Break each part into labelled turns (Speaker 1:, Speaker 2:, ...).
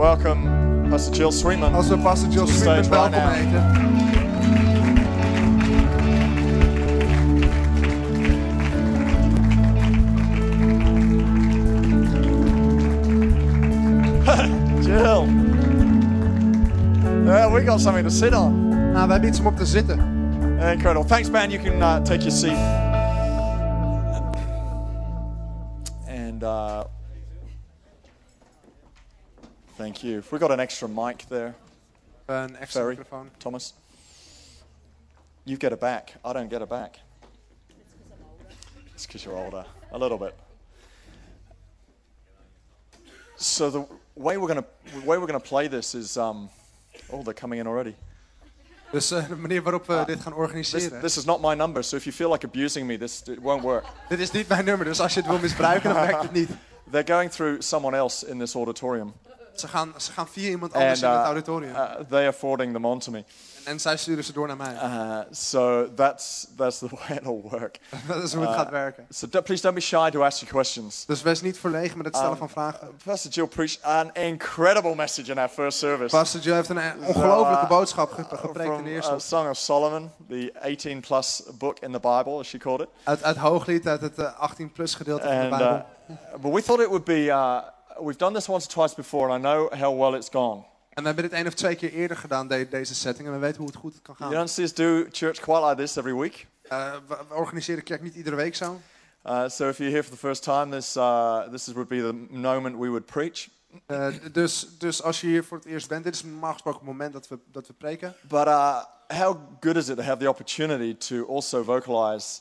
Speaker 1: welcome Pastor Jill Sweetman.
Speaker 2: Als we Pastor Jill
Speaker 1: To the
Speaker 2: Sweetman
Speaker 1: stage right
Speaker 2: welkom
Speaker 1: now. Jill. Yeah, we got something to sit on.
Speaker 2: Nou, we hebben iets om op te zitten.
Speaker 1: Incredible. Thanks, man. You can uh, take your seat. Thank you. If We got an extra mic there,
Speaker 2: Een extra
Speaker 1: Ferry.
Speaker 2: microfoon.
Speaker 1: Thomas. You get it back. I don't get it back. It's because you're older, a little bit. So the way we're gonna way we're gonna play this is um, oh they're coming in already.
Speaker 2: Dus eh, de manier waarop we dit gaan
Speaker 1: This,
Speaker 2: organiseren.
Speaker 1: this is not my number, so if you feel like abusing me, this it won't work.
Speaker 2: Dit is niet mijn nummer, dus als je het wil misbruiken, dan werkt het niet.
Speaker 1: They're going through someone else in this auditorium,
Speaker 2: Ze gaan, ze gaan via iemand anders
Speaker 1: and
Speaker 2: in het
Speaker 1: uh,
Speaker 2: auditorium.
Speaker 1: uh, they are forwarding them on to me.
Speaker 2: en zij sturen ze door naar mij.
Speaker 1: Uh, so that's that's the way it'll work.
Speaker 2: dat is hoe het
Speaker 1: uh,
Speaker 2: gaat werken.
Speaker 1: So please don't be shy to ask your questions.
Speaker 2: Dus wees niet verlegen met het stellen
Speaker 1: Um,
Speaker 2: van vragen.
Speaker 1: Pastor Jill preached an incredible message in our first service.
Speaker 2: Pastor Jill heeft een ongelofelijke boodschap ge- gepreekt in de eerste.
Speaker 1: Song of Solomon, the 18 plus book in the Bible, as she called it.
Speaker 2: Uit, uit Hooglied, uit het eh, 18-plus gedeelte van de Bijbel.
Speaker 1: but we thought it would be, uh, we've done this once or twice before, and I know how well it's gone.
Speaker 2: En we hebben dit één of twee keer eerder gedaan, de- deze setting. En we weten hoe het goed kan
Speaker 1: You
Speaker 2: gaan.
Speaker 1: don't see us do church quite like this every week.
Speaker 2: Eh, we, we organiseren kerk niet iedere week zo.
Speaker 1: Uh, so if you're here for the first time, this, uh, this is, would be the moment we would preach.
Speaker 2: D- dus, dus als je hier voor het eerst bent, dit is normaal gesproken het moment dat we, dat we preken.
Speaker 1: But uh, how good is it to have the opportunity to also vocalize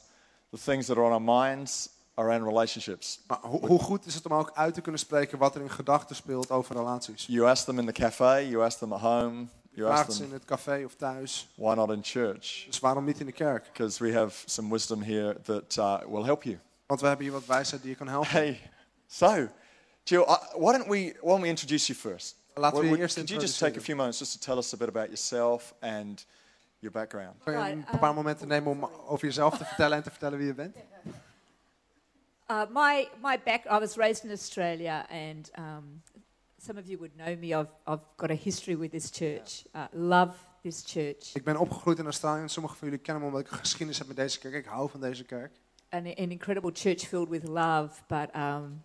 Speaker 1: the things that are on our minds around relationships?
Speaker 2: Maar ho- hoe goed is het om ook uit te kunnen spreken wat er in gedachten speelt over relaties?
Speaker 1: You ask them in the cafe, you ask them at home, you ask
Speaker 2: ze in
Speaker 1: them,
Speaker 2: het café of thuis.
Speaker 1: why not in church?
Speaker 2: Dus waarom niet in de kerk?
Speaker 1: Because we have some wisdom here that uh, will help you.
Speaker 2: Want we hebben hier wat wijsheid die je kan helpen.
Speaker 1: Hey, so, Jill, uh, why don't we why don't we introduce you first?
Speaker 2: Laten we je eerst
Speaker 1: could you just take a few moments just to tell us a bit about yourself and your background?
Speaker 2: Kan je een paar momenten nemen om over jezelf te vertellen en te vertellen wie je bent?
Speaker 3: Uh, my my back. I was raised in Australia, and um, some of you would know me. I've I've got a history with this church. Uh, love this church,
Speaker 2: Ik ben opgegroeid in Australië en sommigen van jullie kennen me omdat ik een geschiedenis heb met deze kerk. Ik hou van deze kerk.
Speaker 3: an, an incredible church filled with love, but um,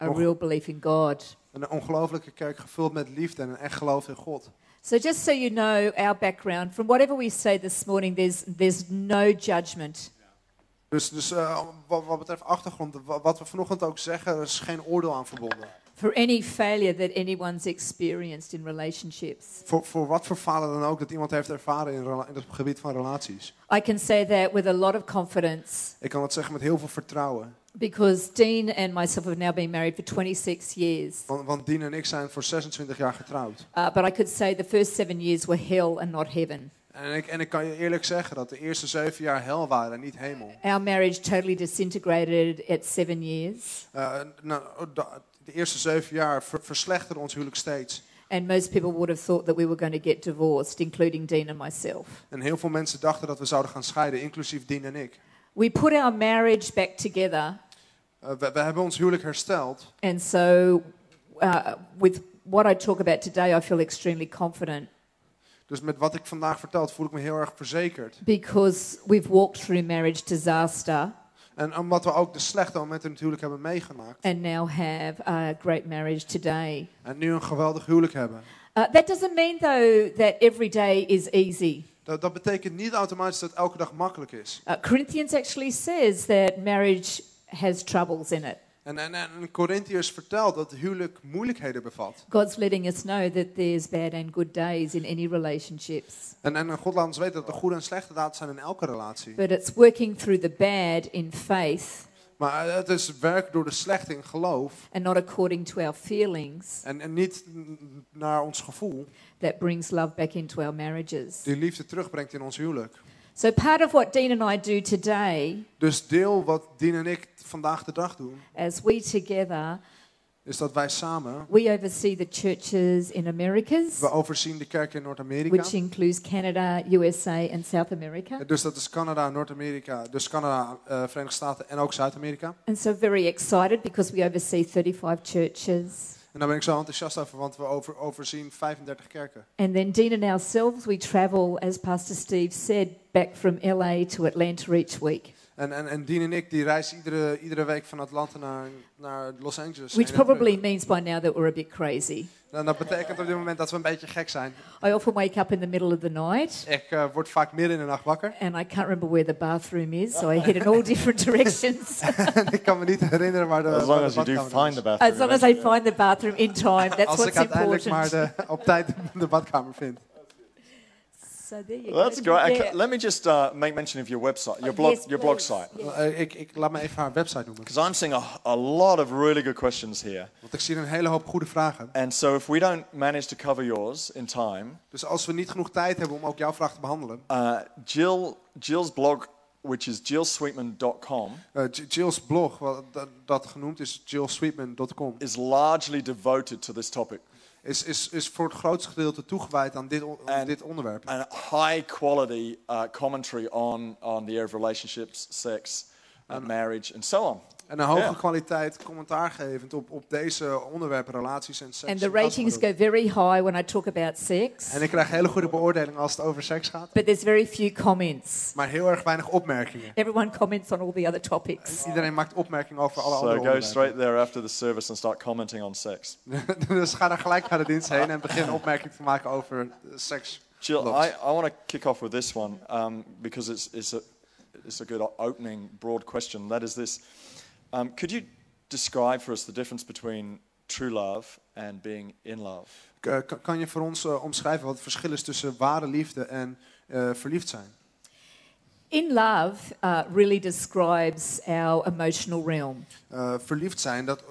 Speaker 3: a
Speaker 2: Och.
Speaker 3: real belief in God.
Speaker 2: Een ongelofelijke kerk gevuld met liefde en een echt geloof in God.
Speaker 3: So, just so you know our background, from whatever we say this morning, there's there's no judgment.
Speaker 2: Dus, dus eh, wat, wat betreft achtergrond, wa- wat we vanochtend ook zeggen, er is geen oordeel aan verbonden.
Speaker 3: For any failure that anyone's experienced in relationships,
Speaker 2: Voor, voor wat voor falen dan ook dat iemand heeft ervaren in, in het gebied van relaties.
Speaker 3: I can say that with a lot of confidence
Speaker 2: Ik kan dat zeggen met heel veel vertrouwen.
Speaker 3: because Dean and myself have now been married for 26 years.
Speaker 2: Want, want Dien en ik zijn voor 26 jaar getrouwd.
Speaker 3: Uh, but I could say the first seven years were hell and not heaven.
Speaker 2: En ik, en ik kan je eerlijk zeggen dat de eerste zeven jaar hel waren en niet hemel.
Speaker 3: Our marriage totally disintegrated at seven years,
Speaker 2: Eh, nou, de, de eerste zeven jaar ver, verslechterde ons huwelijk steeds.
Speaker 3: and most people would have thought that we were going to get divorced, including Dean and myself.
Speaker 2: En heel veel mensen dachten dat we zouden gaan scheiden, inclusief Dien en ik.
Speaker 3: We put our marriage back together,
Speaker 2: Eh, we, we hebben ons huwelijk hersteld.
Speaker 3: and so uh, with what I talk about today, I feel extremely confident
Speaker 2: Dus met wat ik vandaag vertel, voel ik me heel erg verzekerd.
Speaker 3: because we've walked through marriage disaster
Speaker 2: En omdat we ook de slechte momenten huwelijk hebben meegemaakt.
Speaker 3: and now have a great marriage today.
Speaker 2: En nu een geweldig huwelijk hebben.
Speaker 3: Uh, that doesn't mean, though, that every day is easy.
Speaker 2: Dat, dat betekent niet automatisch dat elke dag makkelijk is.
Speaker 3: Uh, Corinthians actually says that marriage has troubles in it.
Speaker 2: En, en, en Corinthiërs vertelt dat huwelijk moeilijkheden bevat.
Speaker 3: God's letting us know that there's bad and good days in any relationships.
Speaker 2: En, en God laat ons weten dat er goede en slechte daad zijn in elke relatie.
Speaker 3: But it's working through the bad in faith
Speaker 2: Maar het is werk door de slechte in geloof.
Speaker 3: and not according to our feelings
Speaker 2: En, en niet naar ons gevoel.
Speaker 3: that brings love back into our marriages.
Speaker 2: Die liefde terugbrengt in ons huwelijk.
Speaker 3: So, part of what Dean and I do today,
Speaker 2: Dus deel wat Dien en ik vandaag de dag doen.
Speaker 3: as we together,
Speaker 2: Is dat wij samen.
Speaker 3: we oversee the churches in Americas,
Speaker 2: We overzien de kerk in Noord-Amerika.
Speaker 3: which includes Canada, USA, and South America.
Speaker 2: Dus dat is Canada, Noord-Amerika. Dus Canada, eh, Verenigde Staten en ook Zuid-Amerika.
Speaker 3: And so, very excited because we oversee 35 churches.
Speaker 2: En daar ben ik zo enthousiast over, want we over, overzien 35 kerken.
Speaker 3: And then Dean and ourselves, we travel, as Pastor Steve said, back from LA to Atlanta each week,
Speaker 2: En, en, en Dien en ik die reizen iedere, iedere week van Atlanta naar, naar Los Angeles.
Speaker 3: which
Speaker 2: en
Speaker 3: probably means by now that we're a bit crazy.
Speaker 2: En dat betekent op dit moment dat we een beetje gek zijn.
Speaker 3: I often wake up in the middle of the night
Speaker 2: Ik eh, word vaak midden in de nacht wakker.
Speaker 3: and I can't remember where the bathroom is, so I head in all different directions.
Speaker 2: en ik kan me niet herinneren waar de
Speaker 1: As long as you do
Speaker 2: badkamer
Speaker 1: find
Speaker 2: is.
Speaker 1: the bathroom.
Speaker 3: As long as I find the bathroom in time, that's
Speaker 2: Als
Speaker 3: what's
Speaker 2: ik uiteindelijk
Speaker 3: important.
Speaker 2: maar de, op tijd de badkamer vind.
Speaker 3: So there you
Speaker 1: Well, that's great.
Speaker 3: Yeah.
Speaker 1: let me just uh, make mention of your website, your blog,
Speaker 3: yes,
Speaker 1: your blog site,
Speaker 3: Yes.
Speaker 2: Eh, ik, ik laat me even haar website noemen.
Speaker 1: because I'm seeing a, a lot of really good questions here.
Speaker 2: Want ik zie een hele hoop goede vragen.
Speaker 1: And so, if we don't manage to cover yours in time,
Speaker 2: Dus als we niet genoeg tijd hebben om ook jouw vraag te behandelen.
Speaker 1: uh, Jill, Jill's blog, which is jillsweetman.com,
Speaker 2: eh, Jill's blog, wat dat, dat genoemd is, jillsweetman.com,
Speaker 1: is largely devoted to this topic.
Speaker 2: Is, is, is voor het grootste gedeelte toegewijd aan dit,
Speaker 1: En-
Speaker 2: dit onderwerp.
Speaker 1: And high quality uh, commentary on, on the area of relationships, sex, uh, marriage, and so on.
Speaker 2: En een hoge
Speaker 1: Ja.
Speaker 2: kwaliteit commentaar gevend op, op deze onderwerpen, relaties en seks.
Speaker 3: And the ratings go very high when I talk about sex,
Speaker 2: En ik krijg hele goede beoordelingen als het over seks gaat.
Speaker 3: but there's very few comments.
Speaker 2: Maar heel erg weinig opmerkingen.
Speaker 3: Everyone comments on all the other topics.
Speaker 2: Iedereen maakt opmerkingen over alle
Speaker 1: So
Speaker 2: andere
Speaker 1: go
Speaker 2: onderwerpen.
Speaker 1: straight there after the service and start commenting on sex.
Speaker 2: dus ga dan gelijk naar de dienst heen en begin een opmerking te maken over eh, seks.
Speaker 1: Jill. I, I want to kick off with this one um, because it's, it's, a, it's a good opening, broad question. That is this um, Could you describe for us the difference between true love and being in love?
Speaker 2: K- kan- je voor ons eh, omschrijven wat het verschil is tussen ware liefde en eh, verliefd zijn?
Speaker 3: In love uh, really describes our emotional realm.
Speaker 2: Eh, verliefd zijn, dat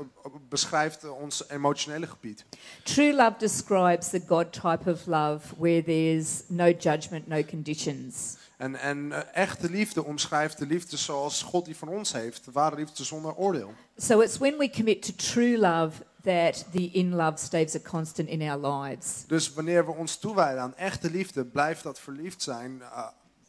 Speaker 2: beschrijft ons emotionele gebied.
Speaker 3: True love describes the God type of love where there's no judgment, no conditions.
Speaker 2: En, en eh, echte liefde omschrijft de liefde zoals God die van ons heeft. De ware liefde zonder oordeel.
Speaker 3: So it's when we commit to true love that the in love stays a constant in our lives.
Speaker 2: Dus wanneer we ons toewijden aan echte liefde, blijft dat verliefd zijn eh,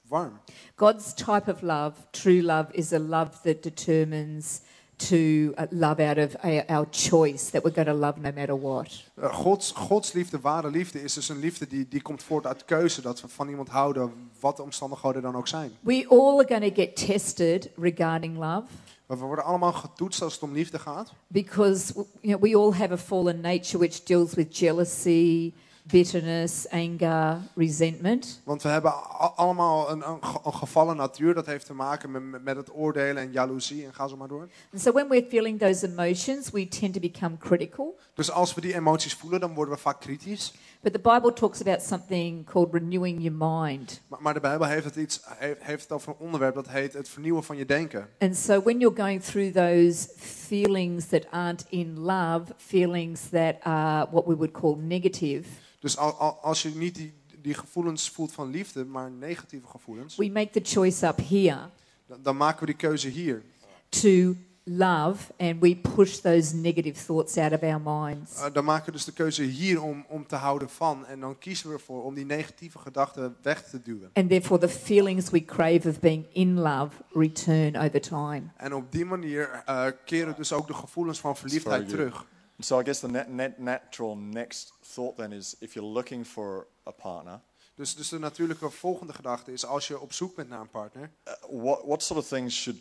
Speaker 2: warm.
Speaker 3: God's type of love, true love, is a love that determines to uh, love out of our, our choice, that we're going to love no matter what.
Speaker 2: Eh, Gods, Gods liefde, ware liefde, is dus een liefde die, die komt voort uit keuze. Dat we van iemand houden, wat de omstandigheden dan ook zijn.
Speaker 3: We all are going to get tested regarding love
Speaker 2: Maar we worden allemaal getoetst als het om liefde gaat.
Speaker 3: because you know, we all have a fallen nature which deals with jealousy, bitterness, anger, resentment.
Speaker 2: Want we hebben allemaal een, een, ge- een gevallen natuur. Dat heeft te maken met, met- met het oordelen en jaloezie. En ga zo maar door.
Speaker 3: And so when we're feeling those emotions, we tend to become critical.
Speaker 2: Dus als we die emoties voelen, dan worden we vaak kritisch.
Speaker 3: But the Bible talks about something called renewing your mind.
Speaker 2: Maar, maar de Bijbel heeft het, iets, heeft, heeft het over een onderwerp dat heet het vernieuwen van je denken.
Speaker 3: And so when you're going through those feelings that aren't in love, feelings that are what we would call negative,
Speaker 2: Dus al, al- als je niet die, die gevoelens voelt van liefde, maar negatieve gevoelens,
Speaker 3: we make the choice up here
Speaker 2: dan, dan maken we die keuze hier.
Speaker 3: to love and we push those negative thoughts out of our minds.
Speaker 2: Uh, dan maken we dus de keuze hier om, om te houden van. En dan kiezen we ervoor om die negatieve gedachten weg te duwen.
Speaker 3: And therefore, the feelings we crave of being in love return over time.
Speaker 2: En op die manier uh, keren dus ook de gevoelens van verliefdheid terug.
Speaker 1: So I guess the net, net, natural next thought then is if you're looking for a partner,
Speaker 2: Dus, dus de natuurlijke volgende gedachte is, als je op zoek bent naar een partner,
Speaker 1: uh, what, what sort of things should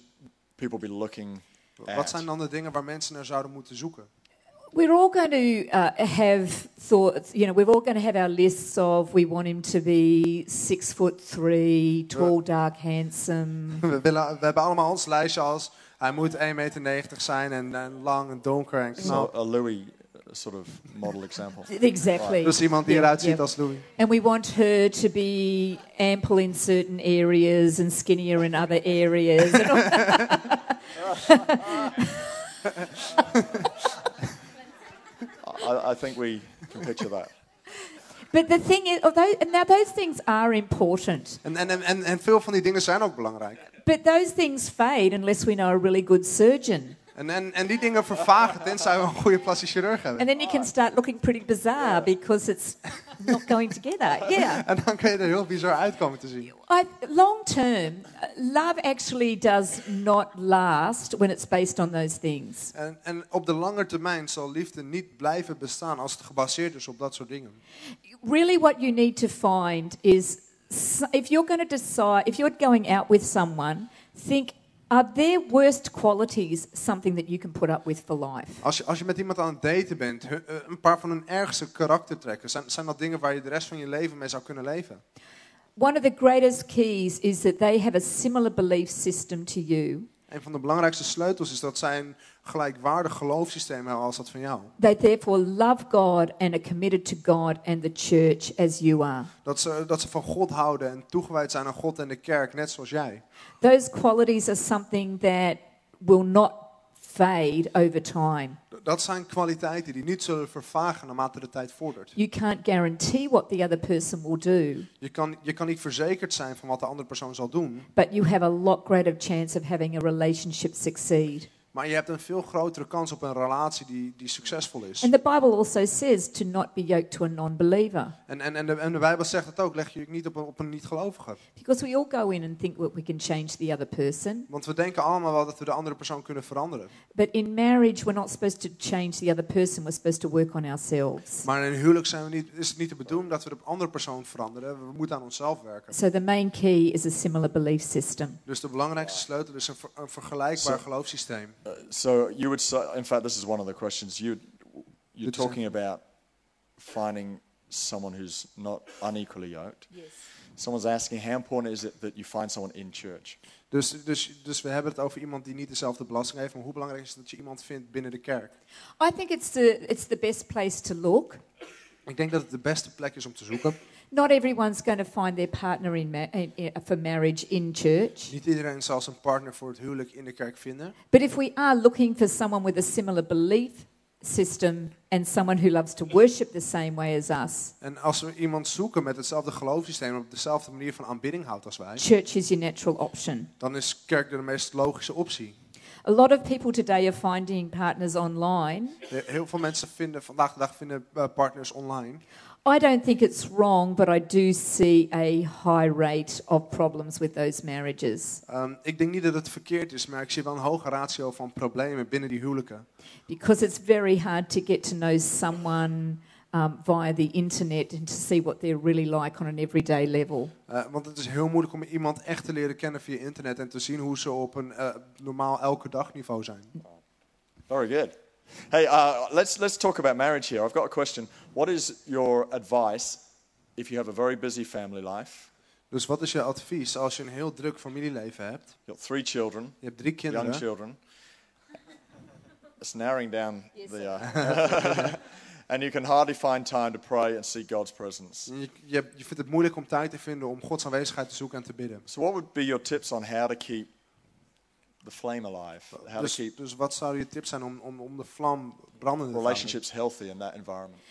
Speaker 1: people be looking
Speaker 2: wat
Speaker 1: at?
Speaker 2: zijn dan de dingen waar mensen naar zouden moeten zoeken?
Speaker 3: We're all going to uh, have thoughts, you know, we're all going to have our lists of we want him to be six foot three, tall, dark, handsome.
Speaker 2: We, willen, we hebben allemaal ons lijstje als, hij moet 1,90 meter zijn en, en lang en donker en
Speaker 1: So
Speaker 2: knap.
Speaker 1: a Louis uh, sort of model example.
Speaker 3: Exactly.
Speaker 2: Dus iemand die
Speaker 3: Yeah,
Speaker 2: eruit ziet
Speaker 3: yeah.
Speaker 2: als Louis.
Speaker 3: And we want her to be ample in certain areas and skinnier in other areas.
Speaker 1: I, I think we can picture that.
Speaker 3: but the thing is, although, now those things are important,
Speaker 2: en, en, en, en veel van die dingen zijn ook belangrijk.
Speaker 3: But those things fade unless we know a really good surgeon.
Speaker 2: En, en, en die dingen vervagen tenzij we een goede plastic chirurg hebben.
Speaker 3: And then you can start looking pretty bizarre because it's not going together. Yeah.
Speaker 2: En dan kun je er heel bizar uitkomen te zien.
Speaker 3: I, long term, love actually does not last when it's based on those things.
Speaker 2: En, en op de lange termijn zal liefde niet blijven bestaan als het gebaseerd is op dat soort dingen.
Speaker 3: Really, what you need to find is if you're going to decide, if you're going out with someone, think are their worst qualities something that you can put up with for life?
Speaker 2: Als je, als je met iemand aan het daten bent, hun- een paar van hun ergste karaktertrekken, zijn, zijn dat dingen waar je de rest van je leven mee zou kunnen leven?
Speaker 3: One of the greatest keys is that they have a similar belief system to you.
Speaker 2: Een van de belangrijkste sleutels is dat zij een gelijkwaardig geloofssysteem hebben als dat van jou.
Speaker 3: They therefore love God and are committed to God and the church as you are.
Speaker 2: Dat ze, dat ze van God houden en toegewijd zijn aan God en de kerk, net zoals jij.
Speaker 3: Those qualities are something that will not fade over time.
Speaker 2: Dat zijn kwaliteiten die niet zullen vervagen naarmate de tijd vordert.
Speaker 3: You can't guarantee what the other person will do,
Speaker 2: Je kan, je kan niet verzekerd zijn van wat de andere persoon zal doen,
Speaker 3: but you have a lot greater chance of having a relationship succeed.
Speaker 2: Maar je hebt een veel grotere kans op een relatie die, die succesvol is.
Speaker 3: And the Bible also says to not be yoked to a non believer.
Speaker 2: En, en, en, de, en de Bijbel zegt het ook, leg je je niet op een, op een niet-gelovige.
Speaker 3: Because we all go in and think that we can change the other person.
Speaker 2: Want we denken allemaal wel dat we de andere persoon kunnen veranderen.
Speaker 3: But in marriage, we're not supposed to change the other person, we're supposed to work on ourselves.
Speaker 2: Maar in huwelijk zijn we niet, is het niet de bedoeling dat we de andere persoon veranderen. We moeten aan onszelf werken.
Speaker 3: So the main key is a similar belief system.
Speaker 2: Dus de belangrijkste sleutel is een, ver- een vergelijkbaar geloofssysteem.
Speaker 1: Uh, so you would say, in fact, this is one of the questions. You, you're
Speaker 2: Good to
Speaker 1: talking about finding someone who's not unequally yoked.
Speaker 3: Yes.
Speaker 1: Someone's asking, how important is it that you find someone in church?
Speaker 2: Dus, dus, dus we hebben het over iemand die niet dezelfde belasting heeft. Maar hoe belangrijk is het dat je iemand vindt binnen de kerk?
Speaker 3: I think it's the, it's the best place to look.
Speaker 2: Ik denk dat het de beste plek is om te zoeken.
Speaker 3: Not everyone's going to find their partner in ma- for marriage in church.
Speaker 2: Niet iedereen zal zijn partner voor het huwelijk in de kerk vinden.
Speaker 3: But if we are looking for someone with a similar belief system and someone who loves to worship the same way as us,
Speaker 2: En als we iemand zoeken met hetzelfde geloofssysteem, op dezelfde manier van aanbidding houdt als wij,
Speaker 3: church is your natural option.
Speaker 2: dan is kerk de meest logische optie.
Speaker 3: A lot of people today are finding partners online.
Speaker 2: Heel veel mensen vinden vandaag de dag vinden eh, partners online.
Speaker 3: I don't think it's wrong, but I do see a high rate of problems with those marriages
Speaker 2: Ehm, ik denk niet dat het verkeerd is, maar ik zie wel een hoge ratio van problemen binnen die huwelijken.
Speaker 3: because it's very hard to get to know someone um, via the internet and to see what they're really like on an everyday level.
Speaker 2: Eh, want het is heel moeilijk om iemand echt te leren kennen via internet en te zien hoe ze op een eh, normaal elke dag niveau zijn.
Speaker 1: Very good. Hey, uh, let's, let's talk about marriage here. I've got a question. What is your advice if you have a very busy family life?
Speaker 2: Dus wat is je advies als je een heel druk familieleven hebt?
Speaker 1: You've got three children,
Speaker 2: Je hebt drie
Speaker 1: young
Speaker 2: kinderen.
Speaker 1: children. It's narrowing down
Speaker 3: Yes,
Speaker 1: the. Uh, and you can hardly find time to pray and seek God's presence.
Speaker 2: En Je, je, je vindt het moeilijk om tijd te vinden om Gods aanwezigheid te zoeken en te bidden.
Speaker 1: So, what would be your tips on how to keep the flame alive? How to
Speaker 2: Dus,
Speaker 1: keep
Speaker 2: dus wat zou je tip zijn om, om, om de vlam brandende te
Speaker 1: relationships healthy in that environment?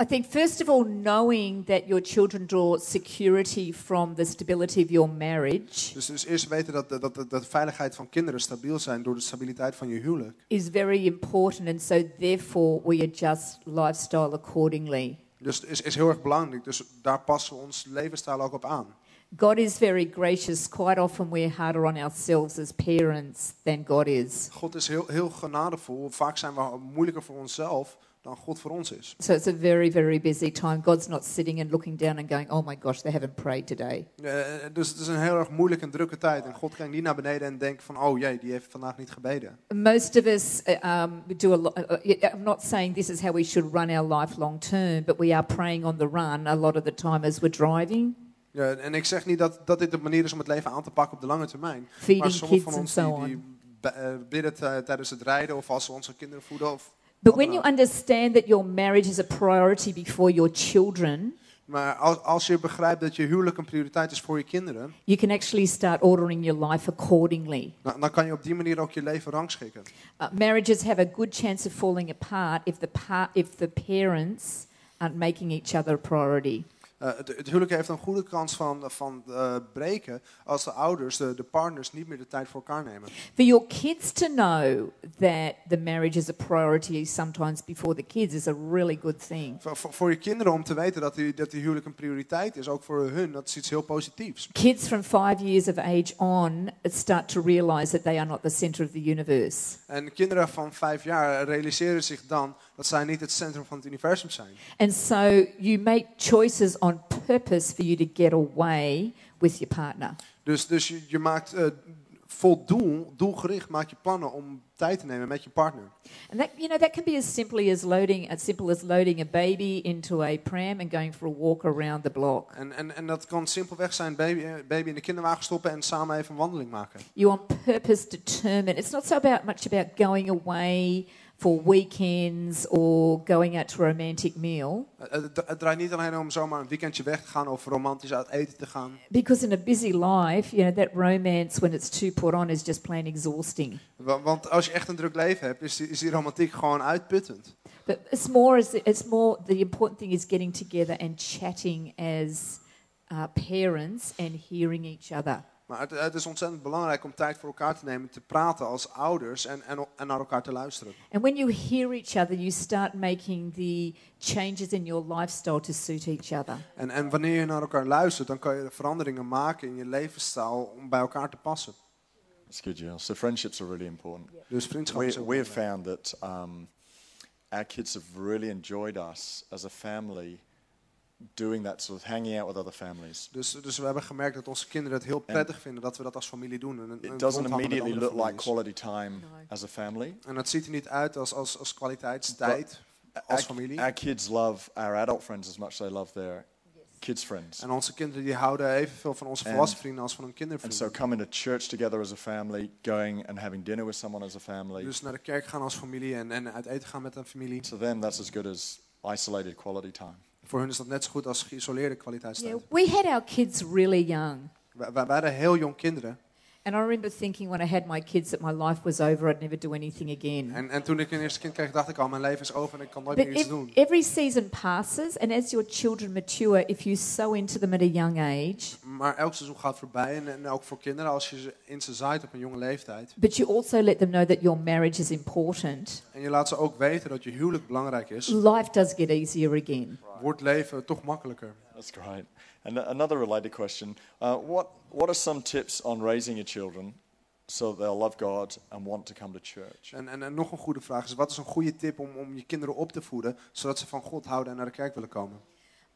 Speaker 3: I think, first of all, knowing that your children draw security from the stability of your marriage
Speaker 2: Dus, dus eerst weten dat de, dat, dat de veiligheid van kinderen stabiel zijn door de stabiliteit van je huwelijk.
Speaker 3: is very important, and so therefore we adjust lifestyle accordingly.
Speaker 2: Dus is, is heel erg belangrijk. Dus daar passen we ons levensstijl ook op aan.
Speaker 3: God is very gracious. Quite often we're harder on ourselves as parents than God is.
Speaker 2: God is heel, heel genadevol. Vaak zijn we moeilijker voor onszelf dan God voor ons is.
Speaker 3: So it's a very, very busy time. God's not sitting and looking down and going, oh my gosh, they haven't prayed today.
Speaker 2: Eh, dus het is een heel erg moeilijke en drukke tijd. En God kijkt niet naar beneden en denkt van, oh jee, die heeft vandaag niet gebeden.
Speaker 3: Most of us uh, um, do a lot. Uh, uh, I'm not saying this is how we should run our life long term, but we are praying on the run a lot of the time as we're driving,
Speaker 2: Ja, en ik zeg niet dat, dat dit de manier is om het leven aan te pakken op de lange termijn. Maar
Speaker 3: feeding
Speaker 2: sommigen
Speaker 3: kids
Speaker 2: van ons
Speaker 3: so
Speaker 2: die, die eh, bidden tijdens het rijden of als ze onze kinderen voeden. Of,
Speaker 3: But when you understand that your marriage is a priority before your children,
Speaker 2: maar als, als je begrijpt dat je huwelijk een prioriteit is voor je kinderen,
Speaker 3: you can actually start ordering your life accordingly.
Speaker 2: dan, dan kan je op die manier ook je leven rangschikken.
Speaker 3: Uh, marriages have a good chance of falling apart if the, if the parents aren't making each other a priority.
Speaker 2: Eh, het, het huwelijk heeft een goede kans van, van eh, breken als de ouders, de, de partners, niet meer de tijd voor elkaar nemen.
Speaker 3: For your kids to know that the marriage is a priority sometimes before the kids is a really good thing.
Speaker 2: Voor, voor, voor je kinderen om te weten dat die, dat die huwelijk een prioriteit is, ook voor hun, dat is iets heel positiefs.
Speaker 3: Kids from five years of age on start to realize that they are not the center of the universe.
Speaker 2: En kinderen van vijf jaar realiseren zich dan dat zij niet het centrum van het universum zijn.
Speaker 3: And so you make choices on purpose for you to get away with your partner.
Speaker 2: Dus, dus je, je maakt eh, vol doel, doelgericht maak je plannen om tijd te nemen met je partner.
Speaker 3: And that you know that can be as simply as loading as simple as loading a baby into a pram and going for a walk around the block.
Speaker 2: En, en, en dat kan simpelweg zijn baby, eh, baby in de kinderwagen stoppen en samen even een wandeling maken.
Speaker 3: You on purpose determine. It's not so about much about going away for weekends or going out to a romantic meal.
Speaker 2: Eh, eh, het, het- eh, het draait niet alleen om zomaar een weekendje weg te gaan of romantisch uit eten te gaan.
Speaker 3: Because in a busy life, you know, that romance when it's too put on is just plain exhausting.
Speaker 2: Wa- Want als je echt een druk leven hebt, is die, is die romantiek gewoon uitputtend.
Speaker 3: But it's more, it's more, the important thing is getting together and chatting as uh, parents and hearing each other.
Speaker 2: Maar het, het is ontzettend belangrijk om tijd voor elkaar te nemen, te praten als ouders en, en, en naar elkaar te luisteren.
Speaker 3: And when you hear each other, you start making the changes in your lifestyle to suit each other.
Speaker 2: En, en wanneer je naar elkaar luistert, dan kan je veranderingen maken in je levensstijl om bij elkaar te passen.
Speaker 1: That's good, Jill. So friendships are really important.
Speaker 2: Dus vriendschap is
Speaker 1: We,
Speaker 2: ook
Speaker 1: we have
Speaker 2: belangrijk.
Speaker 1: found that um, our kids have really enjoyed us as a family doing that sort of hanging out with other families.
Speaker 2: Dus, dus we hebben gemerkt dat onze kinderen het heel prettig vinden dat we dat als familie doen. En, en
Speaker 1: It doesn't immediately look like
Speaker 2: families.
Speaker 1: quality time
Speaker 3: No.
Speaker 1: as a family.
Speaker 2: En dat ziet er niet uit als, als, als kwaliteitstijd als
Speaker 1: Our,
Speaker 2: familie.
Speaker 1: our kids love our adult friends as much as they love their kids' friends.
Speaker 2: En onze kinderen die houden evenveel van onze
Speaker 1: En-
Speaker 2: volwassen vrienden als van hun
Speaker 1: And so
Speaker 2: kindervrienden.
Speaker 1: coming to church together as a family, going and having dinner with someone as a family,
Speaker 2: Dus naar de kerk gaan als familie en, en uit eten gaan met een familie.
Speaker 1: to them that's as good as isolated quality time.
Speaker 2: Voor hun is dat net zo goed als geïsoleerde kwaliteitstijd.
Speaker 3: Yeah, we had our kids really young.
Speaker 2: Wij, wij, wij hadden heel jong kinderen.
Speaker 3: And I remember thinking when I had my kids that my life was over, I'd never do anything again.
Speaker 2: En, en toen ik een eerste kind kreeg, dacht ik al, mijn leven is over en ik kan nooit
Speaker 3: But
Speaker 2: meer iets
Speaker 3: ev-
Speaker 2: doen.
Speaker 3: every season passes, and as your children mature, if you sow into them at a young age,
Speaker 2: Maar elk seizoen gaat voorbij en, en ook voor kinderen, als je ze in ze zaait op een jonge leeftijd.
Speaker 3: but you also let them know that your marriage is important,
Speaker 2: En je laat ze ook weten dat je huwelijk belangrijk is.
Speaker 3: life does get easier again.
Speaker 2: Wordt leven toch makkelijker.
Speaker 1: That's great. And another related question: uh, What What are some tips on raising your children so that they'll love God and want to come to church?
Speaker 2: En, en, en nog een goede vraag is, wat is een goede tip om, om je kinderen op te voeden, zodat ze van God houden en naar de kerk willen komen?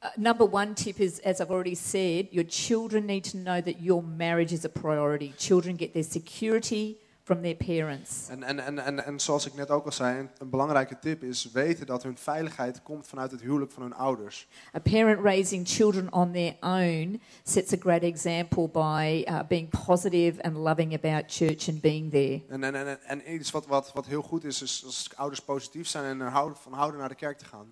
Speaker 3: Uh, number one tip is, as I've already said, your children need to know that your marriage is a priority. Children get their security from their parents.
Speaker 2: En, en, en, en, en zoals ik net ook al zei, een, een belangrijke tip is weten dat hun veiligheid komt vanuit het huwelijk van hun ouders.
Speaker 3: A parent raising children on their own sets a great example by uh, being positive and loving about church and being there.
Speaker 2: En, en, en, en iets wat, wat, wat heel goed is, is als ouders positief zijn en er houden, van houden naar de kerk te gaan.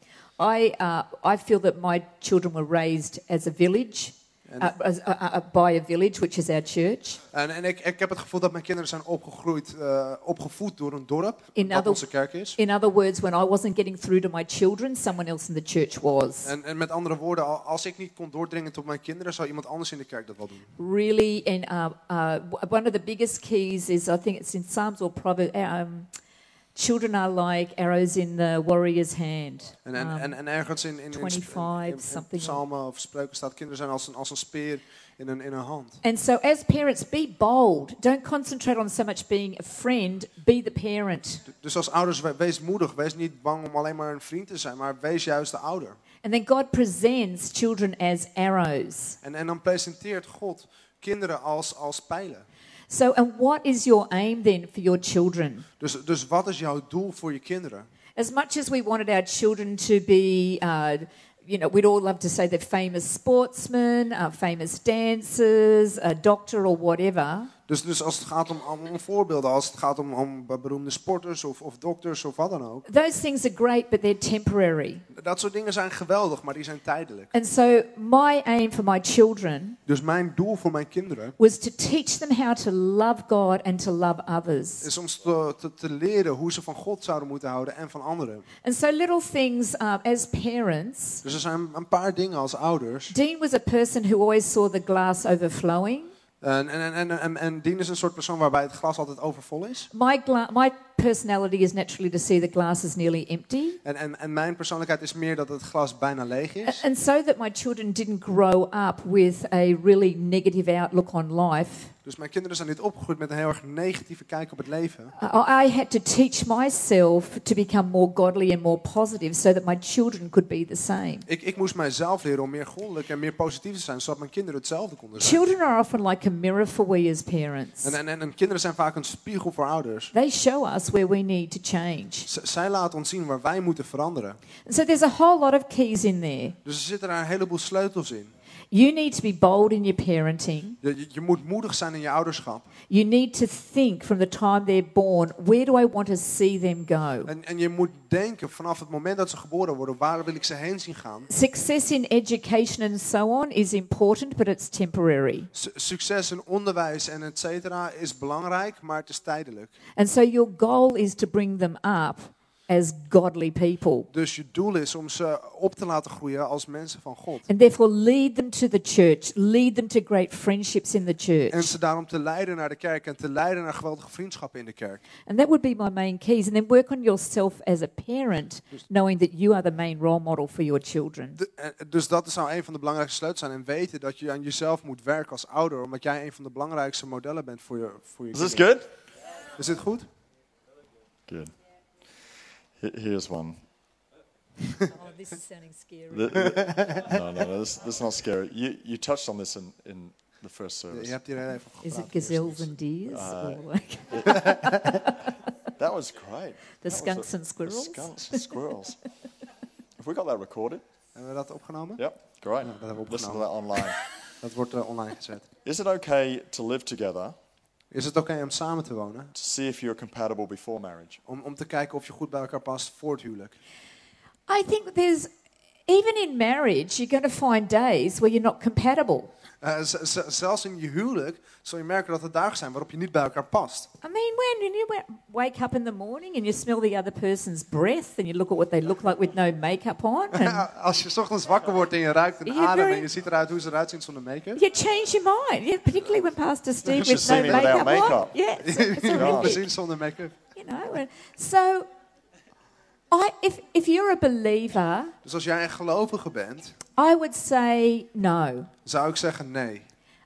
Speaker 3: I, uh, I feel that my children were raised as a village, uh, uh, uh, by a village, which is our church.
Speaker 2: en, en ik, ik heb het gevoel dat mijn kinderen zijn opgegroeid, eh, opgevoed door een dorp,
Speaker 3: In
Speaker 2: dat
Speaker 3: other-
Speaker 2: onze kerk is.
Speaker 3: In other words, when I wasn't getting through to my children, someone else in the church was.
Speaker 2: En, en met andere woorden, al- als ik niet kon doordringen tot mijn kinderen, zou iemand anders in de kerk dat wel doen.
Speaker 3: Really, and uh, uh, one of the biggest keys is I think it's in Psalms or Proverbs. Um, children are like arrows in the warrior's hand.
Speaker 2: En, en,
Speaker 3: Um,
Speaker 2: en, en ergens in, in, in,
Speaker 3: 25,
Speaker 2: in, in
Speaker 3: something
Speaker 2: psalmen of spreuken staat, kinderen zijn als een, als een speer in een, in een hand.
Speaker 3: and so, as parents, be bold. Don't concentrate on so much being a friend. Be the parent.
Speaker 2: Dus als ouders, we- wees moedig. Wees niet bang om alleen maar een vriend te zijn, maar wees juist de ouder.
Speaker 3: And then God presents children as arrows.
Speaker 2: En, en dan presenteert God kinderen als, als pijlen.
Speaker 3: So, and what is your aim then for your children?
Speaker 2: Dus, dus wat is jouw doel voor je kinderen?
Speaker 3: As much as we wanted our children to be, uh, you know, we'd all love to say they're famous sportsmen, uh, famous dancers, a doctor, or whatever.
Speaker 2: Dus, dus als het gaat om, om, voorbeelden, als het gaat om, om beroemde sporters of, of dokters of wat dan ook.
Speaker 3: Those things are great, but they're temporary.
Speaker 2: Dat soort dingen zijn geweldig, maar die zijn tijdelijk.
Speaker 3: And so, my aim for my children
Speaker 2: Dus mijn doel voor mijn kinderen
Speaker 3: was to teach them how to love God and to love others.
Speaker 2: is om ze te, te, te leren hoe ze van God zouden moeten houden en van anderen.
Speaker 3: And so, little things uh, as parents.
Speaker 2: Dus er zijn een paar dingen als ouders.
Speaker 3: Dean was a person who always saw the glass overflowing.
Speaker 2: En, en, en, en, en Dien is een soort persoon waarbij het glas altijd overvol is.
Speaker 3: Personality is naturally to see the glass is nearly empty.
Speaker 2: En, en, en mijn persoonlijkheid is meer dat het glas bijna leeg is.
Speaker 3: And so that my children didn't grow up with a really negative outlook on life,
Speaker 2: Dus mijn kinderen zijn niet opgegroeid met een heel erg negatieve kijk op het leven.
Speaker 3: I I had to teach myself to become more godly and more positive so that my children could be the same.
Speaker 2: Ik, ik moest mijzelf leren om meer goddelijk en meer positief te zijn, zodat mijn kinderen hetzelfde konden zijn.
Speaker 3: Children are often like a mirror for we as parents.
Speaker 2: En, en, en, en kinderen zijn vaak een spiegel voor ouders.
Speaker 3: They show us where we need to change.
Speaker 2: Z- zij laten ons zien waar wij moeten veranderen.
Speaker 3: And so there's a whole lot of keys in there.
Speaker 2: Dus er zitten daar een heleboel sleutels in.
Speaker 3: You need to be bold in your parenting.
Speaker 2: Je, je- je moet moedig zijn in je ouderschap.
Speaker 3: You need to think from the time they're born, where do I want to see them go?
Speaker 2: En, en je moet denken vanaf het moment dat ze geboren worden, waar wil ik ze heen zien gaan?
Speaker 3: Success in education and so on is important, but it's temporary.
Speaker 2: Su- succes in onderwijs en et cetera is belangrijk, maar het is tijdelijk.
Speaker 3: And so your goal is to bring them up as godly people.
Speaker 2: Dus je doel is om ze op te laten groeien als mensen van God.
Speaker 3: And therefore, lead them to the church, lead them to great friendships in the
Speaker 2: En
Speaker 3: church.
Speaker 2: ze daarom te leiden naar de kerk en te leiden naar geweldige vriendschappen in de kerk.
Speaker 3: And that would be my main keys. And then work on yourself as a parent, knowing that you are the main role model for your children.
Speaker 2: De- eh, dus dat zou een van de belangrijkste sleutels zijn. En weten dat je aan jezelf moet werken als ouder, omdat jij een van de belangrijkste modellen bent voor je, voor je
Speaker 1: Is this good?
Speaker 2: Is dit goed?
Speaker 1: Good. He- Here's one.
Speaker 3: Oh, this is sounding scary.
Speaker 1: The- the- no, no, no, this, this is not scary. You, you touched on this in, in the first
Speaker 2: Je
Speaker 1: service.
Speaker 2: hebt hier heel even
Speaker 3: Is it gazelles and deers?
Speaker 1: Uh,
Speaker 3: or like
Speaker 1: That was great.
Speaker 3: the
Speaker 1: That
Speaker 3: skunks
Speaker 1: a-
Speaker 3: and
Speaker 1: the
Speaker 3: squirrels?
Speaker 1: Skunks and squirrels. Have we got that recorded?
Speaker 2: Hebben we dat opgenomen?
Speaker 1: Yep, great.
Speaker 2: Ja, dat hebben we
Speaker 1: Listen to that online.
Speaker 2: Dat wordt eh, online gezet.
Speaker 1: Is it okay to live together
Speaker 2: Is het oké om samen te wonen?
Speaker 1: to see if you're compatible before marriage?
Speaker 2: Om, om te kijken of je goed bij elkaar past voor het huwelijk.
Speaker 3: I think there's, even in marriage, you're going to find days where you're not compatible.
Speaker 2: Eh, zelfs in je huwelijk zul je merken dat er dagen zijn waarop je niet bij elkaar past.
Speaker 3: I mean, when you wa- wake up in the morning and you smell the other person's breath and you look at what they look like with no makeup on, and
Speaker 2: Als je 's ochtends wakker wordt en je ruikt een adem
Speaker 3: very-
Speaker 2: en je ziet eruit hoe ze eruit zien zonder make-up.
Speaker 3: you change your mind. Yeah, particularly when Pastor Steve with no
Speaker 1: without
Speaker 3: makeup, on.
Speaker 1: makeup.
Speaker 3: Yeah, it's, it's
Speaker 2: zonder make-up.
Speaker 3: You know, so I, if if you're a believer,
Speaker 2: Dus als jij een gelovige bent,
Speaker 3: I would say no.
Speaker 2: zou ik zeggen nee.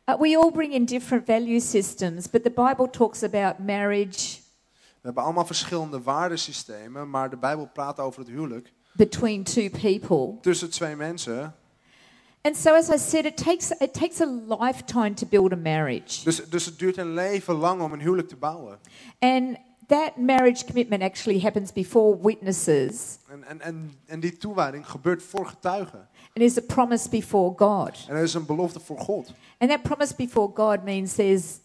Speaker 3: Uh, we all bring in different value systems, but the Bible talks about marriage
Speaker 2: We hebben allemaal verschillende waardesystemen, maar de Bijbel praat over het huwelijk
Speaker 3: between two people.
Speaker 2: tussen twee mensen.
Speaker 3: And so, as I said, it takes it takes a lifetime to build a marriage,
Speaker 2: Dus, dus het duurt een leven lang om een huwelijk te bouwen.
Speaker 3: and that marriage commitment actually happens before witnesses,
Speaker 2: En, en, en, en die toewijding gebeurt voor getuigen.
Speaker 3: and is a promise before God.
Speaker 2: En er is een belofte voor God.
Speaker 3: And that promise before God means there's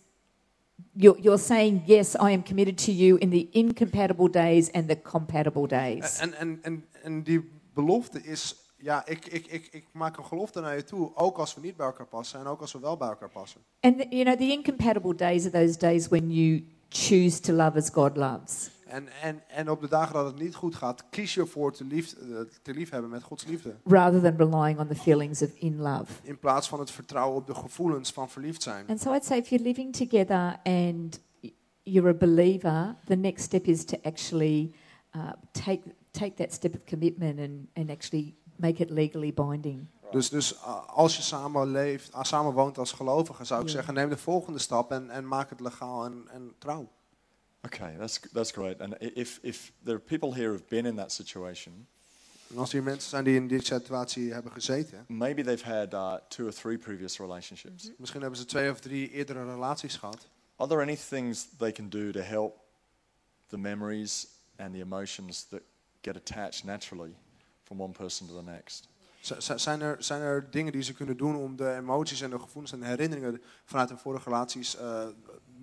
Speaker 3: you're, you're saying yes, I am committed to you in the incompatible days and the compatible days.
Speaker 2: En, en, en, en die belofte is, ja, ik, ik, ik, ik maak een gelofte naar je toe, ook als we niet bij elkaar passen en ook als we wel bij elkaar passen.
Speaker 3: And the, you know, the incompatible days are those days when you choose to love as God loves.
Speaker 2: En, en, en op de dagen dat het niet goed gaat, kies je ervoor te, lief, eh, te liefhebben met Gods liefde.
Speaker 3: rather than relying on the feelings of in love.
Speaker 2: In plaats van het vertrouwen op de gevoelens van verliefd zijn.
Speaker 3: And so I'd say if you're living together and you're a believer, the next step is to actually uh, take take that step of commitment and, and actually make it legally binding.
Speaker 2: Dus, dus uh, als je samen leeft, uh, samen woont als gelovige, zou ik zeggen, neem de volgende stap en, en maak het legaal en, en trouw.
Speaker 1: Okay, that's, that's great. And if, if there are people here who've been in that situation,
Speaker 2: En als hier mensen zijn die in die situatie hebben gezeten,
Speaker 1: maybe they've had uh, two or three previous relationships.
Speaker 2: misschien hebben ze twee of drie eerdere relaties gehad.
Speaker 1: Are there any things they can do to help the memories and the emotions that get attached naturally from one person to the next?
Speaker 2: Zijn, er, zijn er dingen die ze kunnen doen om de emoties en de gevoelens en de herinneringen vanuit hun vorige relaties eh,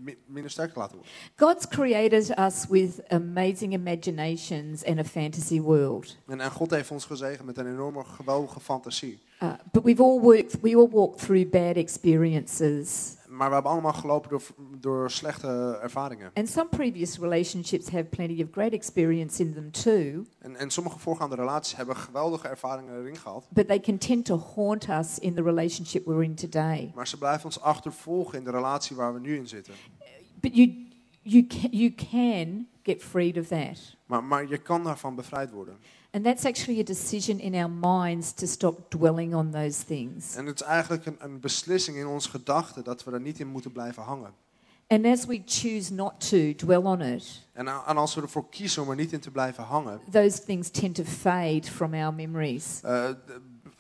Speaker 2: mi- minder sterk te laten worden.
Speaker 3: God's created us with amazing imaginations and a fantasy world.
Speaker 2: En, en God heeft ons gezegend met een enorme geweldige fantasie.
Speaker 3: Uh, but we've all worked, we all walked through bad experiences.
Speaker 2: Maar we hebben allemaal gelopen door, door slechte ervaringen.
Speaker 3: And some previous relationships have plenty of great experience in them too,
Speaker 2: En, en sommige voorgaande relaties hebben geweldige ervaringen erin gehad.
Speaker 3: but they can tend to haunt us in the relationship we're in today.
Speaker 2: Maar ze blijven ons achtervolgen in de relatie waar we nu in zitten.
Speaker 3: But you, you, can, you can get freed of that.
Speaker 2: Maar, maar je kan daarvan bevrijd worden.
Speaker 3: And that's actually a decision in our minds to stop dwelling on those things.
Speaker 2: En het is eigenlijk een, een beslissing in onze gedachten dat we er niet in moeten blijven hangen.
Speaker 3: And as we choose not to dwell on it,
Speaker 2: En, a- en als we ervoor kiezen om er niet in te blijven hangen,
Speaker 3: those things tend to fade from our memories.
Speaker 2: eh, d-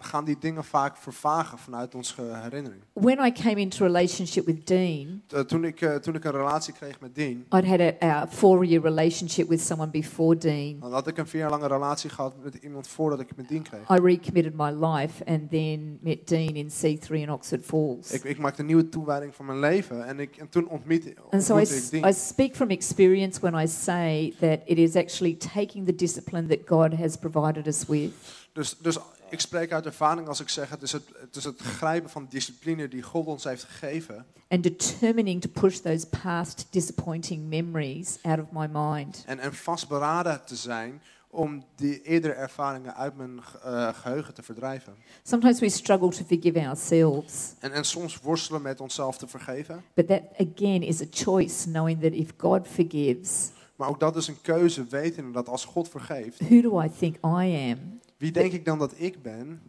Speaker 2: gaan die dingen vaak vervagen vanuit onze herinnering.
Speaker 3: When I came into a relationship with Dean,
Speaker 2: Eh, toen, ik, eh, toen ik een relatie kreeg met Dean,
Speaker 3: I'd had a, a four-year relationship with someone before Dean.
Speaker 2: dan had ik een vier jaar lange relatie gehad met iemand voordat ik met Dean kreeg.
Speaker 3: I recommitted my life and then met Dean in C3 in Oxford Falls.
Speaker 2: Ik, ik maakte een nieuwe toewijding van mijn leven en, ik, en toen ontmoette,
Speaker 3: And so I,
Speaker 2: ontmoette ik
Speaker 3: s-
Speaker 2: Dean.
Speaker 3: I speak from experience when I say that it is actually taking the discipline that God has provided us with
Speaker 2: Dus, dus ik spreek uit ervaring als ik zeg, het is het, het is het grijpen van discipline die God ons heeft gegeven.
Speaker 3: and determining to push those past disappointing memories out of my mind.
Speaker 2: En, en vastberaden te zijn om die eerdere ervaringen uit mijn eh, geheugen te verdrijven.
Speaker 3: Sometimes we struggle to forgive ourselves,
Speaker 2: En, en soms worstelen met onszelf te vergeven.
Speaker 3: but that again is a choice, knowing that if God forgives,
Speaker 2: Maar ook dat is een keuze, weten dat als God vergeeft,
Speaker 3: who do I think I am
Speaker 2: wie denk ik dan dat ik ben,